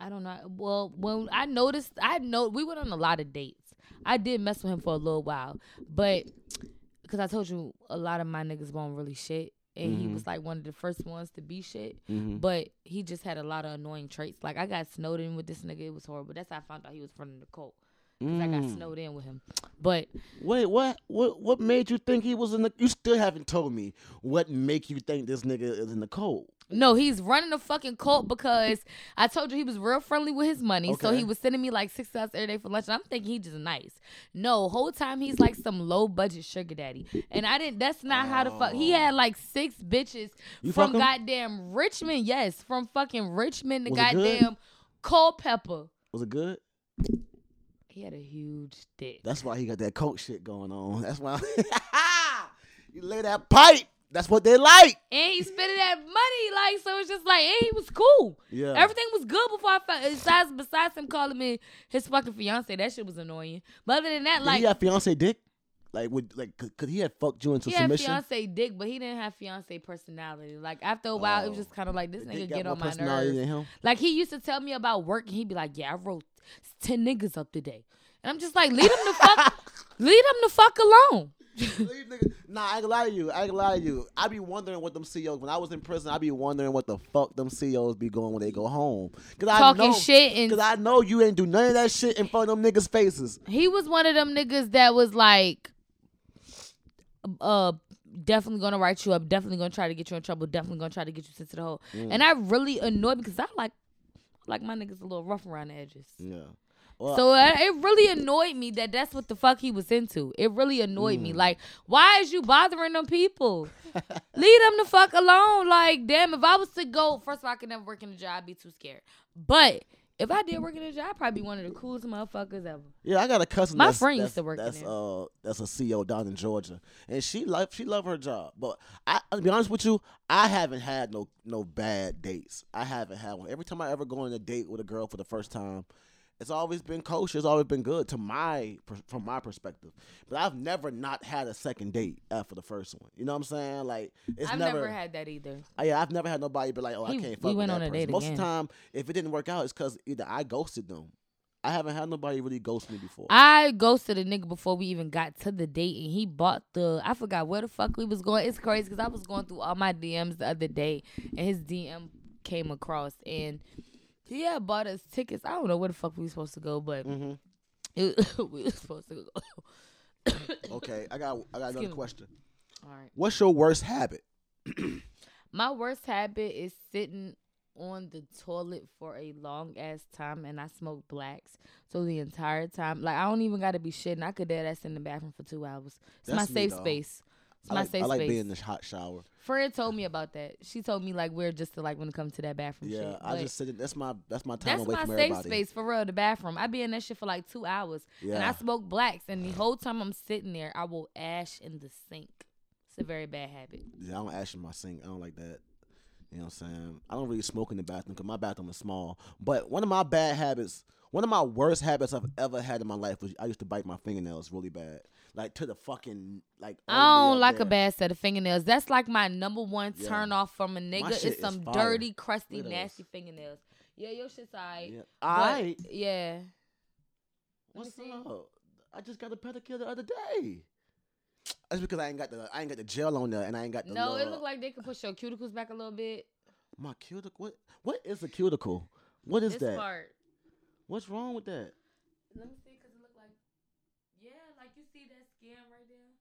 I don't know. Well, when I noticed, I know we went on a lot of dates. I did mess with him for a little while, but because I told you a lot of my niggas won't really shit, and he Mhm. was like one of the first ones to be shit. Mhm. But he just had a lot of annoying traits. Like I got snowed in with this nigga. It was horrible. That's how I found out he was from the cult. Cause I got Mm. snowed in with him. But Wait, what? What? What made you think he was in the? You still haven't told me what make you think this nigga is in the cult. No, he's running a fucking cult because I told you he was real friendly with his money. So he was sending me like six dollars every day for lunch. And I'm thinking he just nice. No, whole time he's like some low budget sugar daddy. And I didn't that's not how the fuck he had oh. like six bitches You from goddamn Richmond. Yes, from fucking Richmond to Was goddamn Culpeper. Was it good? He had a huge dick. That's why he got that coke shit going on. That's why you lay that pipe. That's what they like. and he spending that money like so it's just like and he was cool Yeah. everything was good before i found besides besides him calling me his fucking fiance that shit was annoying but other than that Did like he have fiance dick? Like would like could, could he have fucked you into he had submission? fiance dick but he didn't have fiance personality like after a while it was Oh. just kind of like this nigga get on my nerves like he used to tell me about work and he'd be like yeah i wrote 10 niggas up today and i'm just like leave him the fuck leave him the fuck alone Leave nah, I ain't gonna lie to you. I ain't gonna lie to you. I be wondering what them COs. When I was in prison, I be wondering what the fuck them COs be going when they go home. Cause I talking know, shit and Cause I know you ain't do none of that shit in front of them niggas' faces. he was one of them niggas that was like uh definitely gonna write you up definitely gonna try to get you in trouble definitely gonna try to get you sent to the hole Mm. and i really annoyed because i like like my niggas a little rough around the edges Yeah. Well, so uh, it really annoyed me that that's what the fuck he was into. It really annoyed Mm. me. Like, why is you bothering them people? Leave them the fuck alone. Like, damn, if I was to go, first of all, I could never work in a job. I'd be too scared. But if I did work in a job, I'd probably be one of the coolest motherfuckers ever. yeah, I got a cousin. My that's, friend used to work in That's there. uh, that's a CO down in Georgia, and she love she love her job. But I, I'll be honest with you, I haven't had no no bad dates. I haven't had one. Every time I ever go on a date with a girl for the first time, it's always been kosher. It's always been good to my from my perspective. But I've never not had a second date after the first one. You know what I'm saying? Like it's I've never. never, had that either. Uh, yeah, I've never had nobody be like, "Oh, He- I can't fuck we went that on a person." date Most of the time, if it didn't work out, it's because either I ghosted them. I haven't had nobody really ghost me before. I ghosted a nigga before we even got to the date, and he bought the. I forgot where the fuck we was going. It's crazy because I was going through all my DMs the other day, and his DM came across, and he had bought us tickets. I don't know where the fuck we was supposed to go, but hmm it, we was supposed to go. Okay, I got I got Excuse another me. question. all right. What's your worst habit? My worst habit is sitting on the toilet for a long ass time, and I smoke blacks. So the entire time, like I don't even got to be shitting. I could dead ass in the bathroom for two hours. It's my That's me, safe though. space. It's I my like, safe space. I like space. being in the hot shower. Fred told me about that. She told me like we're just to like when it comes to that bathroom Yeah, shit. I just sit. That's my that's my time that's away my from safe everybody. space for real. The bathroom. I be in that shit for like two hours, and I smoke blacks. And the whole time I'm sitting there, I will ash in the sink. It's a very bad habit. Yeah, I don't ash in my sink. I don't like that. You know what I'm saying? I don't really smoke in the bathroom because my bathroom is small. But one of my bad habits, one of my worst habits I've ever had in my life was I used to bite my fingernails really bad, like to the fucking like. I don't like a bad set of fingernails. That's like my number one Yeah. turn off from a nigga. is some dirty, crusty, Look at those. nasty fingernails. Yeah, your shit's alright. Yeah. Alright. Yeah. What's up? I just got a pedicure the other day. That's because I ain't got the I ain't got the gel on there and I ain't got the No, it little- looked like they could push your cuticles back a little bit. my cuticle. What what is a cuticle? What is this that? part. What's wrong with that? Let me see, cause it look like, yeah, like you see that skin right there.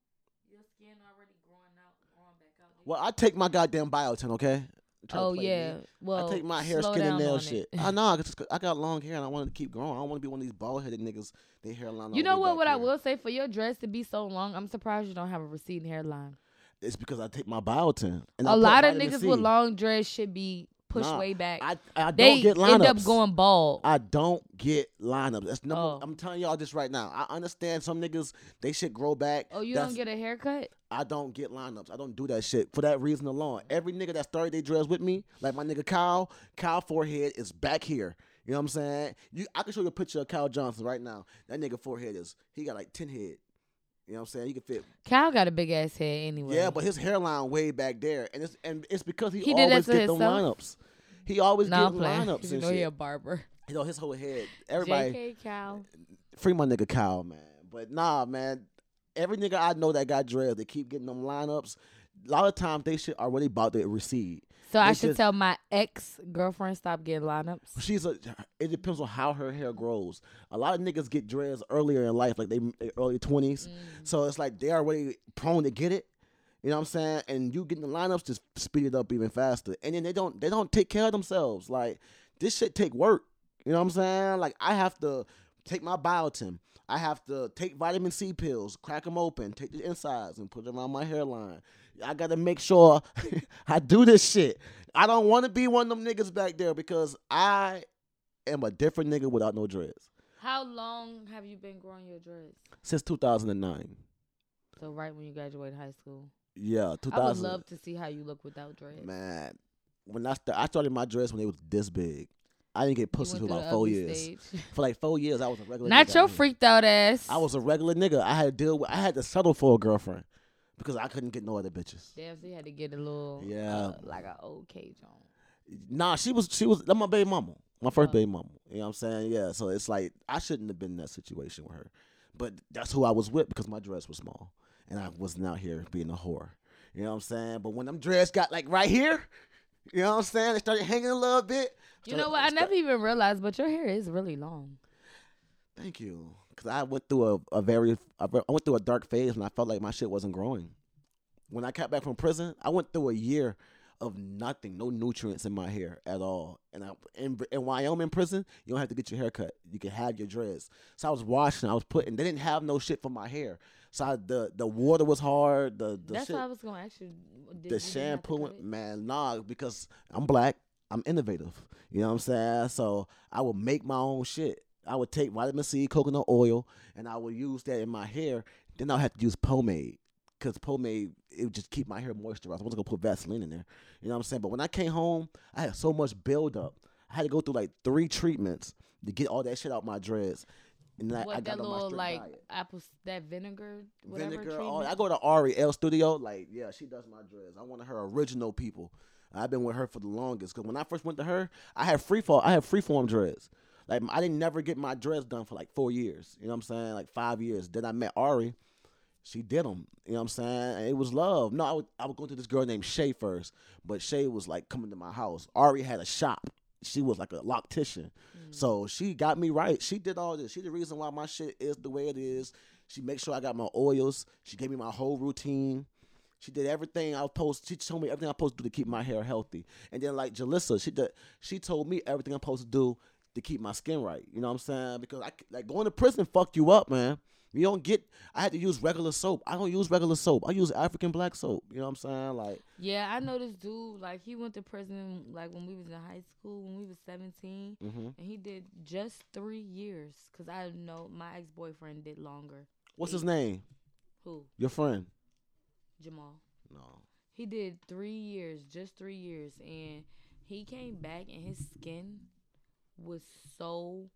Your skin already growing out, growing back out. Well, I take my goddamn biotin, okay? Oh play me. yeah. Well, I take my hair, skin, and nail shit. I know, cause I got long hair and I want it to keep growing. I don't want to be one of these bald headed niggas. They hairline. all You know way what? back What I will say for your dress to be so long, I'm surprised you don't have a receding hairline. It's because I take my biotin. And I a put lot of niggas C. with long dress should be pushed Nah, way back. I I they don't get lineups. end up going bald. I don't get lineups. That's number. Oh. I'm telling y'all this right now. I understand some niggas they should grow back. oh, you That's- don't get a haircut? I don't get lineups. I don't do that shit for that reason alone. Every nigga that started their dreads with me, like my nigga Kyle, Kyle forehead is back here. You know what I'm saying? You, I can show you a picture of Kyle Johnson right now. That nigga forehead is he got like ten head. You know what I'm saying? He can fit. Cal got a big ass head anyway. Yeah, but his hairline way back there, and it's and it's because he, He always get the lineups. He always nah, get lineups You know he a barber. You know his whole head. Everybody JK Cal. free my nigga Cal, man. But nah, man. Every nigga I know that got dreads, they keep getting them lineups. A lot of times they shit already about to recede. So I should just- tell my ex girlfriend stop getting lineups. She's a. It depends on how her hair grows. A lot of niggas get dreads earlier in life, like they they early twenties. Mm. So it's like they're already prone to get it. You know what I'm saying? And you getting the lineups just speed it up even faster. And then they don't they don't take care of themselves. Like this shit take work. You know what I'm saying? Like I have to take my biotin. I have to take vitamin C pills, crack them open, take the insides, and put them on my hairline. I gotta make sure I do this shit. I don't want to be one of them niggas back there because I am a different nigga without no dreads How long have you been growing your dreads? since 2009. So right when you graduated high school. Yeah, 2000. I would love to see how you look without dreads. Man, when I st- I started my dreads when they was this big. I didn't get pussy for about four years. stage. For like four years, I was a regular. Not your freaked out ass. I was a regular nigga. I had to deal with. I had to settle for a girlfriend because I couldn't get no other bitches. Damn, so you had to get a little, Yeah. uh, like an okay John. Nah, she was she was that's my baby mama. My first Oh. baby mama. You know what I'm saying? Yeah. So it's like I shouldn't have been in that situation with her. But that's who I was with because my dress was small. And I wasn't out here being a whore. You know what I'm saying? But when them dreads got like right here, you know what I'm saying? They started hanging a little bit. You know what? I never even realized, but your hair is really long. Thank you. Cause I went through a, a very I went through a dark phase and I felt like my shit wasn't growing. When I got back from prison, I went through a year of nothing, no nutrients in my hair at all. And I in, in Wyoming prison, you don't have to get your hair cut. You can have your dreads. So I was washing, I was putting. They didn't have no shit for my hair. So I, the the water was hard. The the That's shit, why I was gonna ask you. The you didn't have to shampoo, man, nah, because I'm black. I'm innovative. You know what I'm saying? So I would make my own shit. I would take vitamin C, coconut oil, and I would use that in my hair. Then I'll have to use pomade because pomade it would just keep my hair moisturized. I wasn't gonna put Vaseline in there. You know what I'm saying? But when I came home, I had so much buildup. I had to go through like three treatments to get all that shit out my dreads. And I, What I got that little like diet. apple, that vinegar, whatever Vinegar. All, treatment? I go to Ari L Studio. Like, yeah, she does my dreads. One of her original people. I've been with her for the longest. Cause when I first went to her, I had free fall. I had freeform dreads. Like I didn't never get my dreads done for like four years. You know what I'm saying? Like five years. Then I met Ari. She did them. You know what I'm saying? And it was love. No, I would I would go to this girl named Shay first, but Shay was like coming to my house. Ari had a shop. She was like a loctician. Mm. So she got me right. She did all this. She the reason why my shit is the way it is. She makes sure I got my oils. She gave me my whole routine. She did everything I was supposed. She told me everything I'm supposed to do to keep my hair healthy. And then like Jalissa, she did. She told me everything I'm supposed to do to keep my skin right. You know what I'm saying? Because I like going to prison fucked you up, man. You don't get. I had to use regular soap. I don't use regular soap. I use African black soap. You know what I'm saying? Like Yeah, I know this dude. Like he went to prison like when we was in high school, when we was seventeen, Mhm. and he did just three years. Cause I know my ex boyfriend did longer. what's his name? Who? Your friend? Jamal. No. He did three years, just three years, and he came back and his skin was so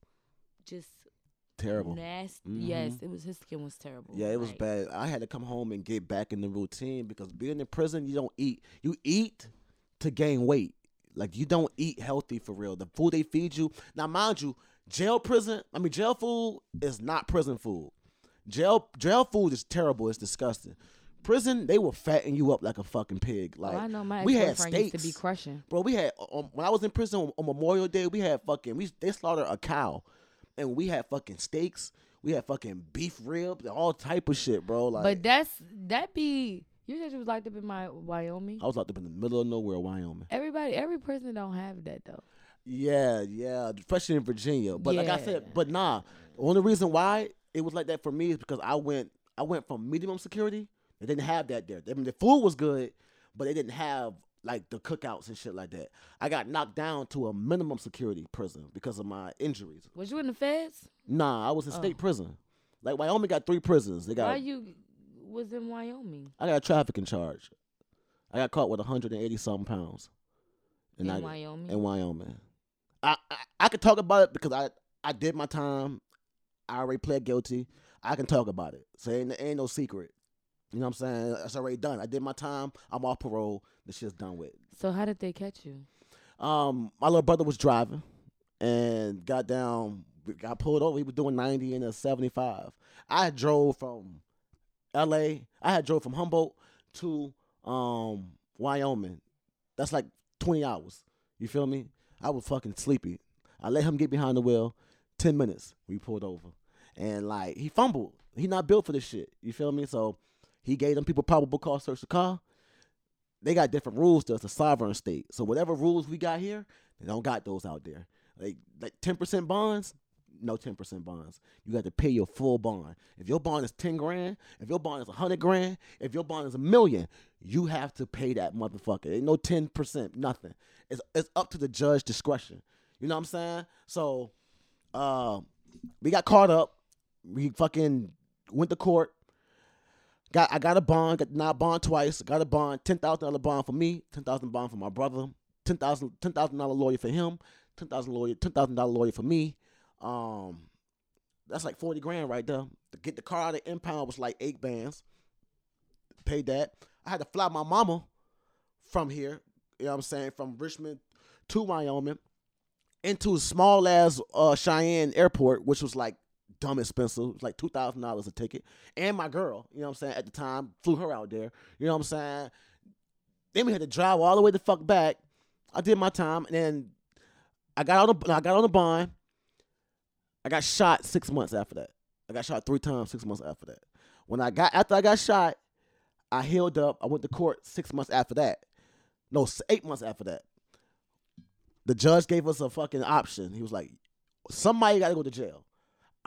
just Terrible. nasty. Mhm. Yes, it was his skin was terrible. Yeah, it was Like, bad. I had to come home and get back in the routine because being in prison, you don't eat. You eat to gain weight. Like you don't eat healthy for real. The food they feed you. Now, mind you, jail prison. I mean, jail food is not prison food. Jail jail food is terrible. It's disgusting. Prison, they will fatten you up like a fucking pig. Oh, Like I know my we had boyfriend used to be steaks. crushing. Bro, we had um, when I was in prison on, on Memorial Day, we had fucking we they slaughtered a cow, and we had fucking steaks, we had fucking beef ribs, and all type of shit, bro. Like but that's that be you said you was locked up in my Wyoming. I was locked up in the middle of nowhere, Wyoming. Everybody, every person don't have that though. Yeah, yeah, especially in Virginia. But like I said, but nah. The only reason why it was like that for me is because I went I went from minimum security. They didn't have that there. I mean, the food was good, but they didn't have like the cookouts and shit like that. I got knocked down to a minimum security prison because of my injuries. Was you in the feds? Nah, I was in Oh. state prison. Like Wyoming got three prisons. They got Why you was in Wyoming? I got a trafficking charge. I got caught with 180 something pounds. In I, Wyoming? In Wyoming. I, I I could talk about it because I I did my time. I already pled guilty. I can talk about it. So ain't, ain't no secret. You know what I'm saying? It's already done. I did my time. I'm off parole. The shit's done with. So how did they catch you? Um, my little brother was driving, and got down, got pulled over. He was doing 90 and a 75. I had drove from L.A. I had drove from Humboldt to um, Wyoming. That's like 20 hours. You feel me? I was fucking sleepy. I let him get behind the wheel. 10 minutes, we pulled over. And like, he fumbled. He not built for this shit. You feel me? So he gave them people probable cause search the car. They got different rules to us, a sovereign state. So whatever rules we got here, they don't got those out there. Like like 10% bonds, no 10% bonds. You got to pay your full bond. If your bond is 10 grand, if your bond is 100 grand, if your bond is a million, you have to pay that motherfucker. Ain't no 10%, nothing. It's, it's up to the judge discretion. You know what I'm saying? So, uh, we got caught up. We fucking went to court. Got I got a bond, got not bond twice. Got a bond, ten thousand dollar bond for me, ten thousand bond for my brother, ten thousand ten thousand dollar lawyer for him, ten thousand lawyer, ten thousand dollar lawyer for me. Um, that's like forty grand right there. To get the car out of impound was like eight bands. Paid that. I had to fly my mama from here. You know what I'm saying? From Richmond to Wyoming into a small ass uh, Cheyenne airport, which was like dumb expensive. It was like two thousand dollars a ticket. And my girl, you know what I'm saying, at the time, flew her out there. You know what I'm saying? Then we had to drive all the way the fuck back. I did my time, and then I got on the I got on the bond. I got shot six months after that. I got shot three times six months after that. When I got after I got shot, I healed up. I went to court six months after that. No, eight months after that. The judge gave us a fucking option. He was like, somebody got to go to jail.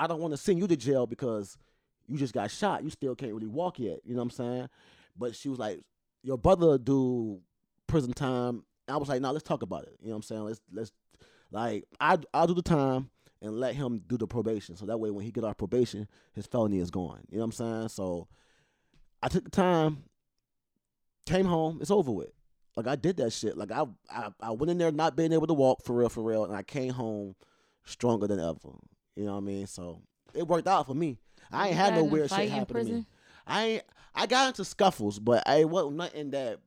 I don't want to send you to jail because you just got shot. You still can't really walk yet. You know what I'm saying? But she was like, your brother do prison time. I was like, no, nah, let's talk about it. You know what I'm saying? Let's let's like I I'll do the time and let him do the probation. So that way when he get off probation, his felony is gone. You know what I'm saying? So I took the time, came home, it's over with. Like I did that shit. Like I, I I went in there not being able to walk for real, for real, and I came home stronger than ever. You know what I mean? So it worked out for me. I ain't had no weird shit happen to me. I ain't, I got into scuffles, but I wasn't nothing that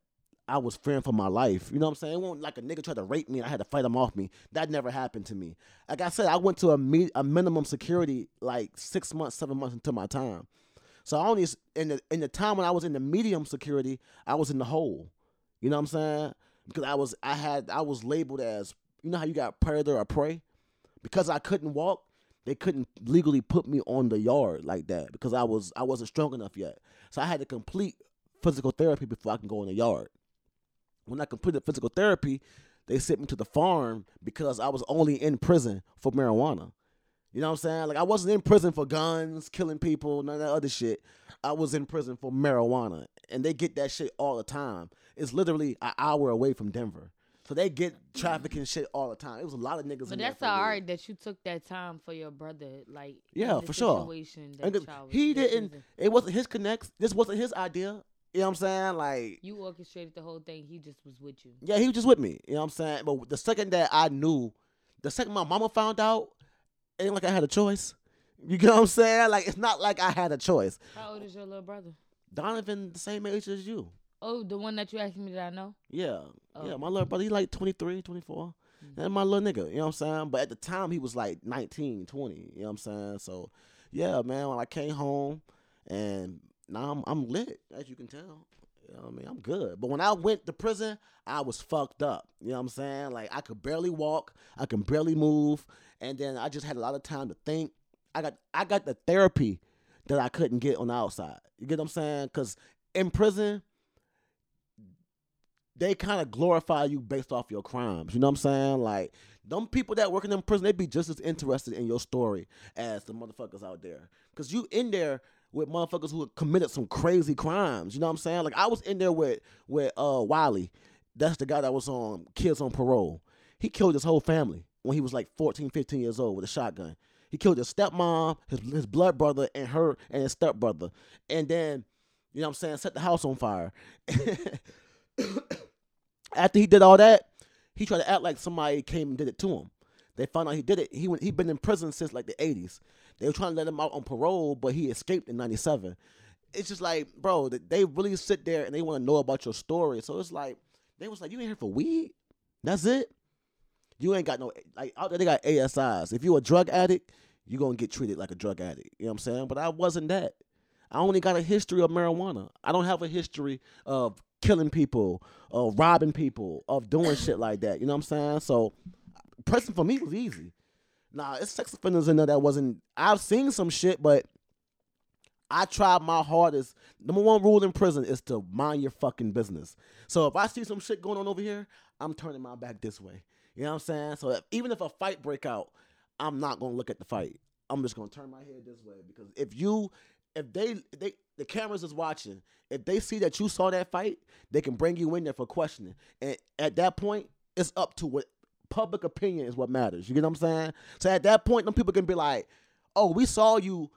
I was fearing for my life. You know what I'm saying? It wasn't like a nigga tried to rape me and I had to fight him off me. That never happened to me. Like I said, I went to a, me- a minimum security like six months, seven months into my time. So I only in the in the time when I was in the medium security, I was in the hole. You know what I'm saying? Because I was I had I was labeled as you know how you got predator or prey? Because I couldn't walk, they couldn't legally put me on the yard like that because I was I wasn't strong enough yet. So I had to complete physical therapy before I can go in the yard. When I completed physical therapy, they sent me to the farm because I was only in prison for marijuana. You know what I'm saying? Like I wasn't in prison for guns, killing people, none of that other shit. I was in prison for marijuana, and they get that shit all the time. It's literally an hour away from Denver. So they get trafficking shit all the time. It was a lot of niggas. But that's all right that you took that time for your brother, like yeah, for sure. And the, he didn't. It wasn't his connects. This wasn't his idea. You know what I'm saying? Like you orchestrated the whole thing. He just was with you. Yeah, he was just with me. You know what I'm saying? But the second that I knew, the second my mama found out, it ain't like I had a choice. You get what I'm saying? Like it's not like I had a choice. How old is your little brother? Donovan, the same age as you. Oh, the one that you asked me that I know? Yeah. Oh. Yeah, my little brother, he's like 23, 24. Mm-hmm. And my little nigga, you know what I'm saying? But at the time, he was like 19, 20, you know what I'm saying? So, yeah, man, when I came home and now I'm, I'm lit, as you can tell. You know what I mean? I'm good. But when I went to prison, I was fucked up. You know what I'm saying? Like, I could barely walk. I can barely move. And then I just had a lot of time to think. I got I got the therapy that I couldn't get on the outside. You get what I'm saying? Because in prison, they kind of glorify you based off your crimes. You know what I'm saying? Like them people that work in them prison, they be just as interested in your story as the motherfuckers out there. Cause you in there with motherfuckers who committed some crazy crimes. You know what I'm saying? Like I was in there with with uh Wiley. That's the guy that was on Kids on Parole. He killed his whole family when he was like 14, 15 years old with a shotgun. He killed his stepmom, his his blood brother, and her and his stepbrother. And then, you know what I'm saying, set the house on fire. After he did all that, he tried to act like somebody came and did it to him. They found out he did it. He went, he'd been in prison since like the 80s. They were trying to let him out on parole, but he escaped in 97. It's just like, bro, they really sit there and they want to know about your story. So it's like, they was like, you ain't here for weed? That's it? You ain't got no like out there. They got ASIs. If you a drug addict, you gonna get treated like a drug addict. You know what I'm saying? But I wasn't that. I only got a history of marijuana. I don't have a history of killing people, of robbing people, of doing shit like that. You know what I'm saying? So, prison for me was easy. Nah, it's sex offenders in there that wasn't. I've seen some shit, but I tried my hardest. Number one rule in prison is to mind your fucking business. So if I see some shit going on over here, I'm turning my back this way. You know what I'm saying? So if, even if a fight break out, I'm not gonna look at the fight. I'm just gonna turn my head this way because if you, if they, they, the cameras is watching. If they see that you saw that fight, they can bring you in there for questioning. And at that point, it's up to what public opinion is what matters. You get what I'm saying? So at that point, them people can be like, "Oh, we saw you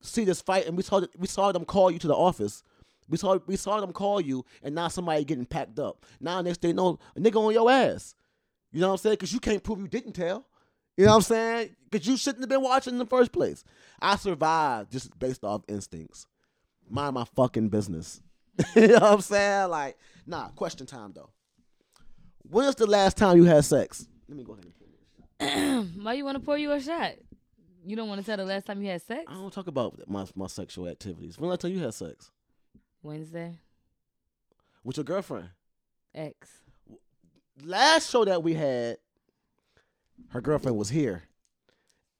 see this fight, and we saw we saw them call you to the office. We saw we saw them call you, and now somebody getting packed up. Now next they know a nigga on your ass. You know what I'm saying? Because you can't prove you didn't tell. You know what I'm saying? Because you shouldn't have been watching in the first place. I survived just based off instincts. Mind my fucking business. you know what I'm saying? Like, nah. Question time though. When was the last time you had sex? Let me go ahead and. Why you want to pour you a shot? You don't want to tell the last time you had sex? I don't talk about my my sexual activities. When I tell you had sex Wednesday. with your girlfriend? X. last show that we had, her girlfriend was here.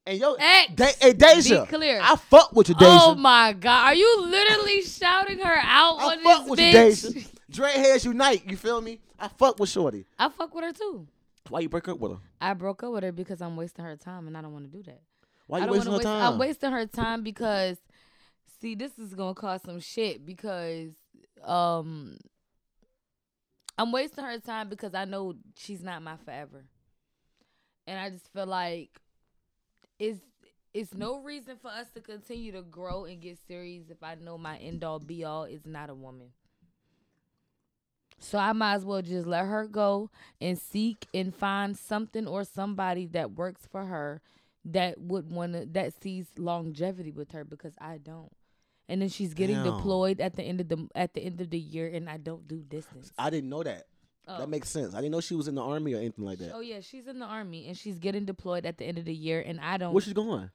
And yo, X. De- hey Deja, Be clear. I fuck with you, Deja. Oh my god. Are you literally shouting her out I on fuck this with you, bitch? Deja. Dre heads unite. You feel me? I fuck with Shorty. I fuck with her too. Why you break up with her? I broke up with her because I'm wasting her time and I don't want to do that. Why you wasting her waste, time? I'm wasting her time because see, this is gonna cause some shit because um I'm wasting her time because I know she's not my forever. And I just feel like it's it's no reason for us to continue to grow and get serious if I know my end all be all is not a woman. So I might as well just let her go and seek and find something or somebody that works for her that would want to that sees longevity with her because I don't. And then she's getting Damn. deployed at the end of the at the end of the year and I don't do distance. I didn't know that. Oh. That makes sense. I didn't know she was in the army or anything like that. Oh yeah, she's in the army and she's getting deployed at the end of the year and I don't Where she's going?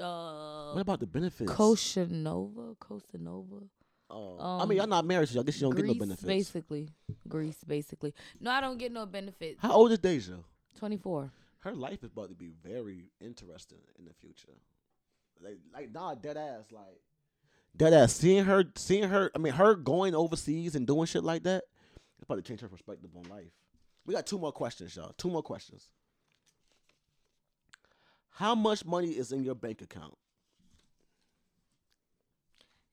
uh What about the benefits? Costa Nova, Costa Nova. Oh. I um, mean, y'all not married, so I guess you don't Greece, get no benefits. basically. Greece, basically. No, I don't get no benefits. How old is Deja? 24. Her life is about to be very interesting in the future. Like, like nah, dead ass, like dead ass. Seeing her, seeing her. I mean, her going overseas and doing shit like that. It's probably change her perspective on life. We got two more questions, y'all. Two more questions. How much money is in your bank account?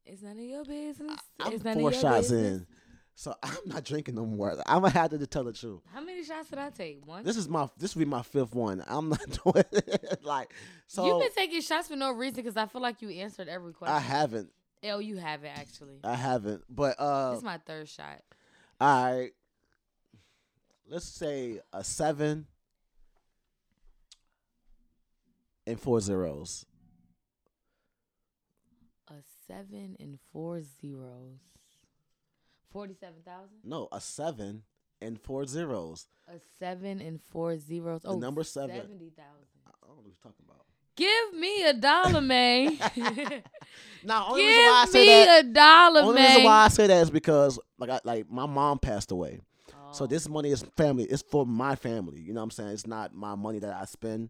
It's none of your business. I'm it's none four of your shots business. in, so I'm not drinking no more. I'm gonna have to tell the truth. How many shots did I take? One. This is my this will be my fifth one. I'm not doing it. like so. You've been taking shots for no reason because I feel like you answered every question. I haven't. Oh, you haven't actually. I haven't. But uh, this is my third shot. All right. Let's say a seven and four zeros. A seven and four zeros. Forty-seven thousand. No, a seven and four zeros. A seven and four zeros. The Oh, number seven. Seventy thousand. I don't know what you're talking about. Give me a dollar, man. Now, only reason why I Give say me that. a dollar, Only man. reason why I say that is because like I, like my mom passed away. So Oh. this money is family. It's for my family. You know what I'm saying? It's not my money that I spend.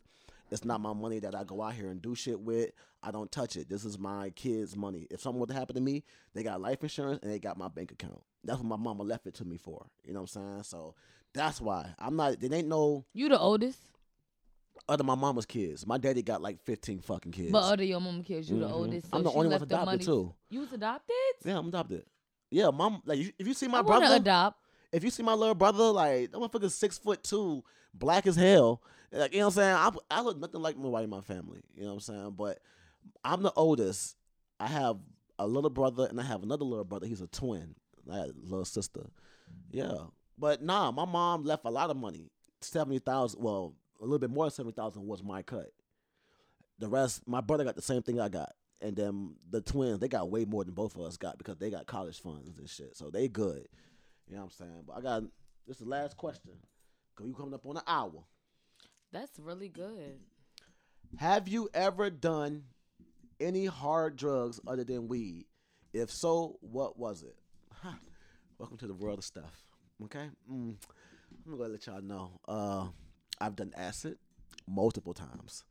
It's not my money that I go out here and do shit with. I don't touch it. This is my kids' money. If something were to happen to me, they got life insurance and they got my bank account. That's what my mama left it to me for. You know what I'm saying? So that's why I'm not. It ain't no You the oldest, other my mama's kids. My daddy got like 15 fucking kids. but other your mama kids, you the Mhm. oldest. I'm the only one adopted money- too. You was adopted? yeah, I'm adopted. Yeah, mom. Like if you see my I brother, adopt. if you see my little brother, like that motherfucker's six foot two, black as hell. Like you know what I'm saying? I I look nothing like nobody in my family. You know what I'm saying? But I'm the oldest. I have a little brother and I have another little brother. He's a twin. I had a little sister. Yeah. But nah, my mom left a lot of money. Seventy thousand well, a little bit more than seventy thousand was my cut. The rest, my brother got the same thing I got. And then the twins, they got way more than both of us got because they got college funds and shit. So they good. You know what I'm saying? But I got this is the last question. Cause you coming up on an hour. That's really good. Have you ever done any hard drugs other than weed? If so, what was it? Welcome to the world of stuff. Okay, mm. I'm gonna let y'all know. Uh, I've done acid multiple times,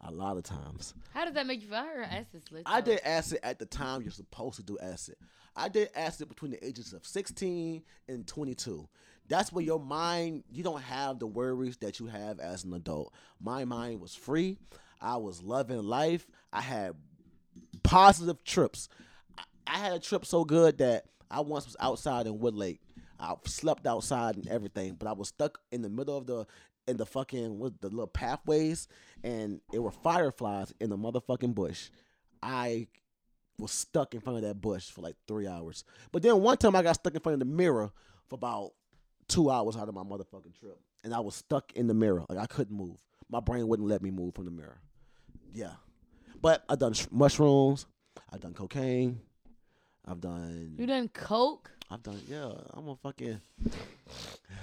a lot of times. How does that make you feel? I heard acid. I did acid at the time you're supposed to do acid. I did acid between the ages of 16 and 22. That's where your mind, you don't have the worries that you have as an adult. My mind was free. I was loving life. I had positive trips. I- I had a trip so good that I once was outside in Woodlake. I slept outside and everything, but I was stuck in the middle of the in the fucking what the little pathways, and it were fireflies in the motherfucking bush. I was stuck in front of that bush for like three hours. But then one time I got stuck in front of the mirror for about two hours out of my motherfucking trip, and I was stuck in the mirror. Like I couldn't move. My brain wouldn't let me move from the mirror. Yeah, but I've done sh- mushrooms. I've done cocaine. I've done. You done coke? I've done. Yeah, I'm a fucking.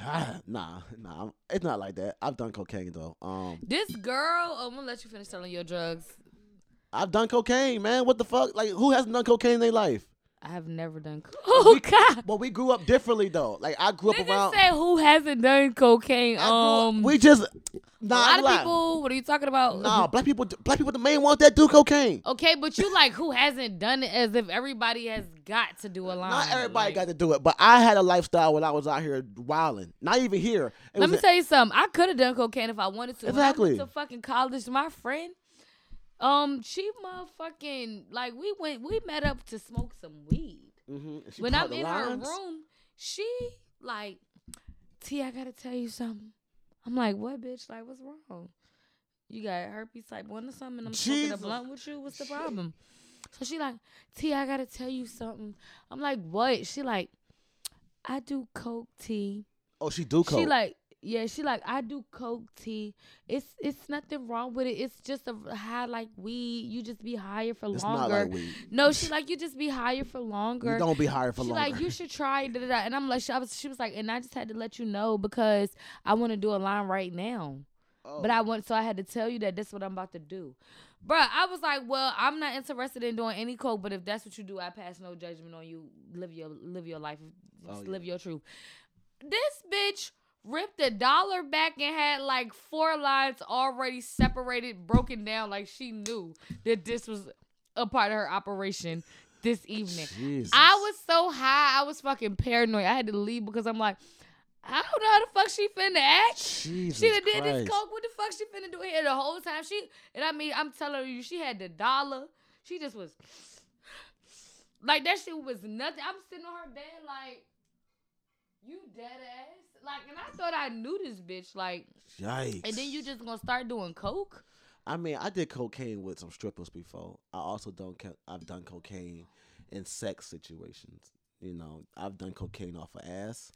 nah, nah. It's not like that. I've done cocaine though. Um, This girl. Oh, I'm gonna let you finish telling your drugs. I've done cocaine, man. What the fuck? Like, who hasn't done cocaine in their life? I have never done coke. Oh God. But we grew up differently though. Like I grew up Niggas around. say who hasn't done cocaine? I grew up- Um, we just a nah, lot I'm of lying. people. What are you talking about? Nah, black people. Black people, the main ones that do cocaine. Okay, but you like who hasn't done it as if everybody has got to do a line. Not everybody Like, got to do it, but I had a lifestyle when I was out here wilding. Not even here. It Let was me tell you something. I could have done cocaine if I wanted to. Exactly. When I went to fucking college, my friend, um, she motherfucking like we went, we met up to smoke some weed. Mhm. When I'm in lines. her room, she like, T, I gotta tell you something. I'm like, what, bitch? Like, what's wrong? You got herpes type one or something? And I'm smoking a blunt with you. What's the problem? So she like, T, I gotta tell you something. I'm like, what? She like, I do coke, T. Oh, she do coke. She like, yeah, she like, I do coke, tea. It's it's nothing wrong with it. It's just a high like weed. You just be higher for it's longer. not like weed. No, she like you just be higher for longer. You don't be higher for longer. She longer. like you should try it, da, da, da. and I'm like she, I was, she was like and I just had to let you know because I want to do a line right now Oh. but I want so I had to tell you that this is what I'm about to do Bruh, I was like well I'm not interested in doing any coke but if that's what you do I pass no judgment on you live your live your life Oh, live your truth this bitch ripped a dollar back and had like four lines already separated broken down like she knew that this was a part of her operation this evening Jesus. I was so high, I was fucking paranoid. I had to leave because I'm like, I don't know how the fuck she finna act. Jesus she done did this coke. What the fuck she finna do here the whole time? She and I mean, I'm telling you, she had the dollar. She just was like that. Shit was nothing. I'm sitting on her bed like, you dead ass. Like, and I thought I knew this bitch. Like, Yikes. and then you just gonna start doing coke? I mean, I did cocaine with some strippers before. I also don't. I've done cocaine in sex situations. You know, I've done cocaine off of ass.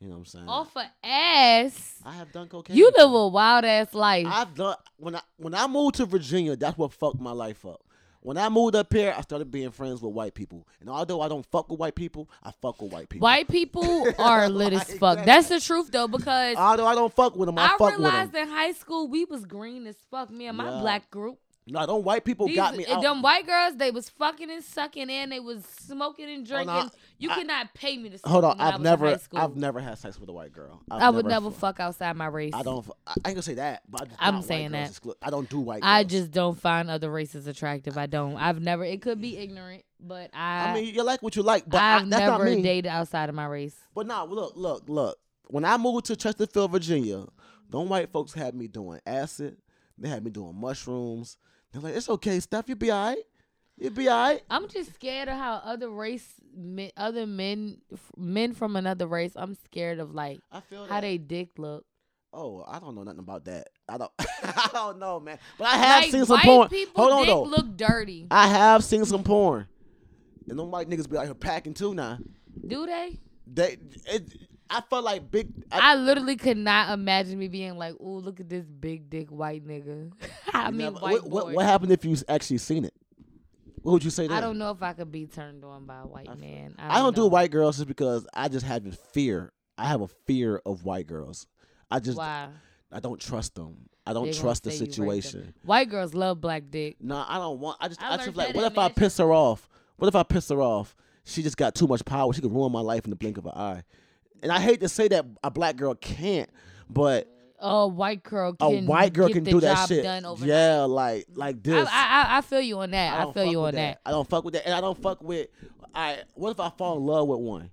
You know what I'm saying? Off of ass. I have done cocaine. You live before. a wild ass life. I've done when I when I moved to Virginia. That's what fucked my life up. When I moved up here, I started being friends with white people. And although I don't fuck with white people, I fuck with white people. White people are lit as fuck. that. That's the truth though, because Although I don't fuck with them, I, I, fuck with them. I realized them. in high school we was green as fuck. Me and my Yeah. black group. No, them white people These, got me out. them white girls, they was fucking and sucking and they was smoking and oh, Hold drinking. on, you I- could not pay me to Hold on, I I've never. I've never had sex with a white girl. I've I would never fu- fuck outside my race. I don't. I ain't gonna say that, but I just I'm saying that. exclu- I don't do white. I just don't find other races attractive. I don't. I've never. It could be ignorant, but I. I mean, you like what you like, but I, I've not never me. dated outside of my race. But nah, look, look, look. When I moved to Chesterfield, Virginia, them white folks had me doing acid. They had me doing mushrooms. They're like, it's okay, Steph. You be alright. You be alright. I'm just scared of how other race, men, other men, men from another race. I'm scared of like I feel how that. they dick look. Oh, I don't know nothing about that. I don't. I don't know, man. But I have like seen some porn. Hold on, though. look dirty. I have seen some porn, and them white niggas be out here packing too now. Do they? They, it, I felt like big. I, I literally could not imagine me being like, "Ooh, look at this big dick white nigga." I mean, never- white what, what, what happened if you actually seen it? What would you say? Then? I don't know if I could be turned on by a white I man. I don't do know. white girls just because I just have a fear. I have a fear of white girls. I just Why? I don't trust them. I don't trust the situation. White girls love black dick. No, I don't want. I just, I I, just like, what if I piss her off? What if I piss her off? She just got too much power. She could ruin my life in the blink of an eye. And I hate to say that a black girl can't, but A white girl a can white girl can do that shit. Yeah, like like this. I, I- I feel you on that. I, don't feel you on that. I don't fuck with that, and I don't fuck with. I what if I fall in love with one,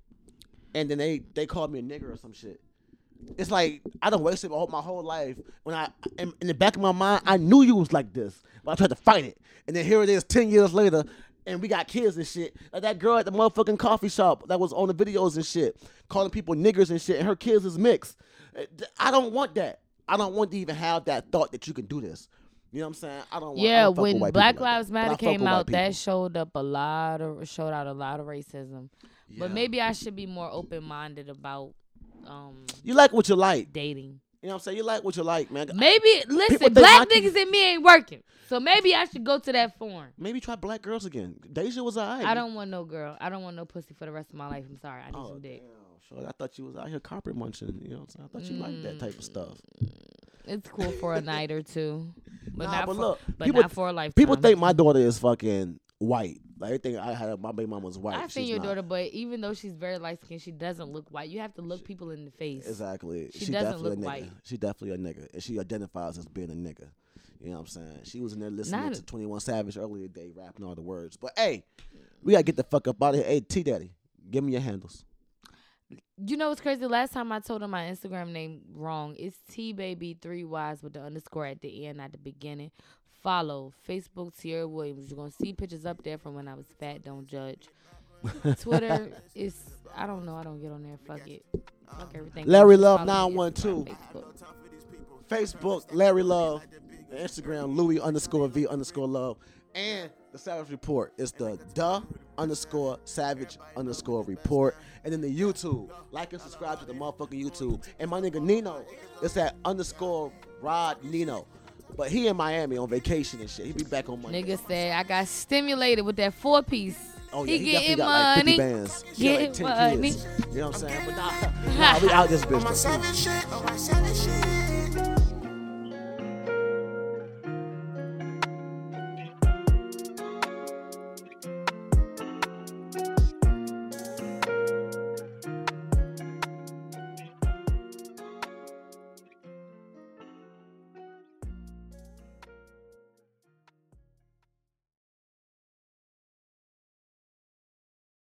and then they they call me a nigger or some shit. It's like I done wasted my whole, my whole life when I in, in the back of my mind I knew you was like this, but I tried to fight it, and then here it is ten years later, and we got kids and shit. Like that girl at the motherfucking coffee shop that was on the videos and shit, calling people niggers and shit, and her kids is mixed. I don't want that. I don't want to even have that thought that you can do this. You know what I'm saying? I don't. Want, I Yeah, don't fuck with when Black like Lives that. Matter came out, that showed up a lot of showed out a lot of racism. But maybe I should be more open minded about um You like what you like. dating. You know what I'm saying? You like what you like, man. Maybe listen, black niggas and me ain't working. So maybe I should go to that forum. Maybe try black girls again. Deja was alright. I don't want no girl. I don't want no pussy for the rest of my life. I'm sorry. I need Oh, some dick. damn, sure. I thought you was out here carpet munching. You know what I'm saying? I thought you liked that type of mm. stuff. It's cool for a night or two, but Nah, not but for look, but people- not for a lifetime. People think my daughter is fucking white. Like everything I had, my baby mama was white. I've seen She's your not. daughter, but even though she's very light skinned, she doesn't look white. You have to look people in the face. Exactly. She She, doesn't definitely look a nigga. white. She definitely a nigga, and she identifies as being a nigga. You know what I'm saying? She was in there listening Not- to 21 Savage earlier today, rapping all the words. But hey, we gotta get the fuck up out of here. Hey, T Daddy, give me your handles. You know what's crazy? Last time I told her my Instagram name wrong. It's T baby three Y's with the underscore at the end, at the beginning. Follow Facebook Tierra Williams. You're gonna see pictures up there from when I was fat. Don't judge. Twitter is I don't know. I don't get on there. Fuck it. Fuck everything. Larry Love 912. Facebook. Facebook, Larry Love. Instagram, Louis underscore V underscore Love. And the Savage Report is the duh underscore Savage underscore Report. And then the YouTube. Like and subscribe to the motherfucking YouTube. And my nigga Nino, it's that underscore Rod Nino. But he in Miami on vacation and shit. He be back on Monday. Nigga said I got stimulated with that four piece. Oh yeah, he, he, getting definitely got like 50 money. bands. He got like 10 money. kids. You know what I'm saying? But nah, nah, we out this On bitch.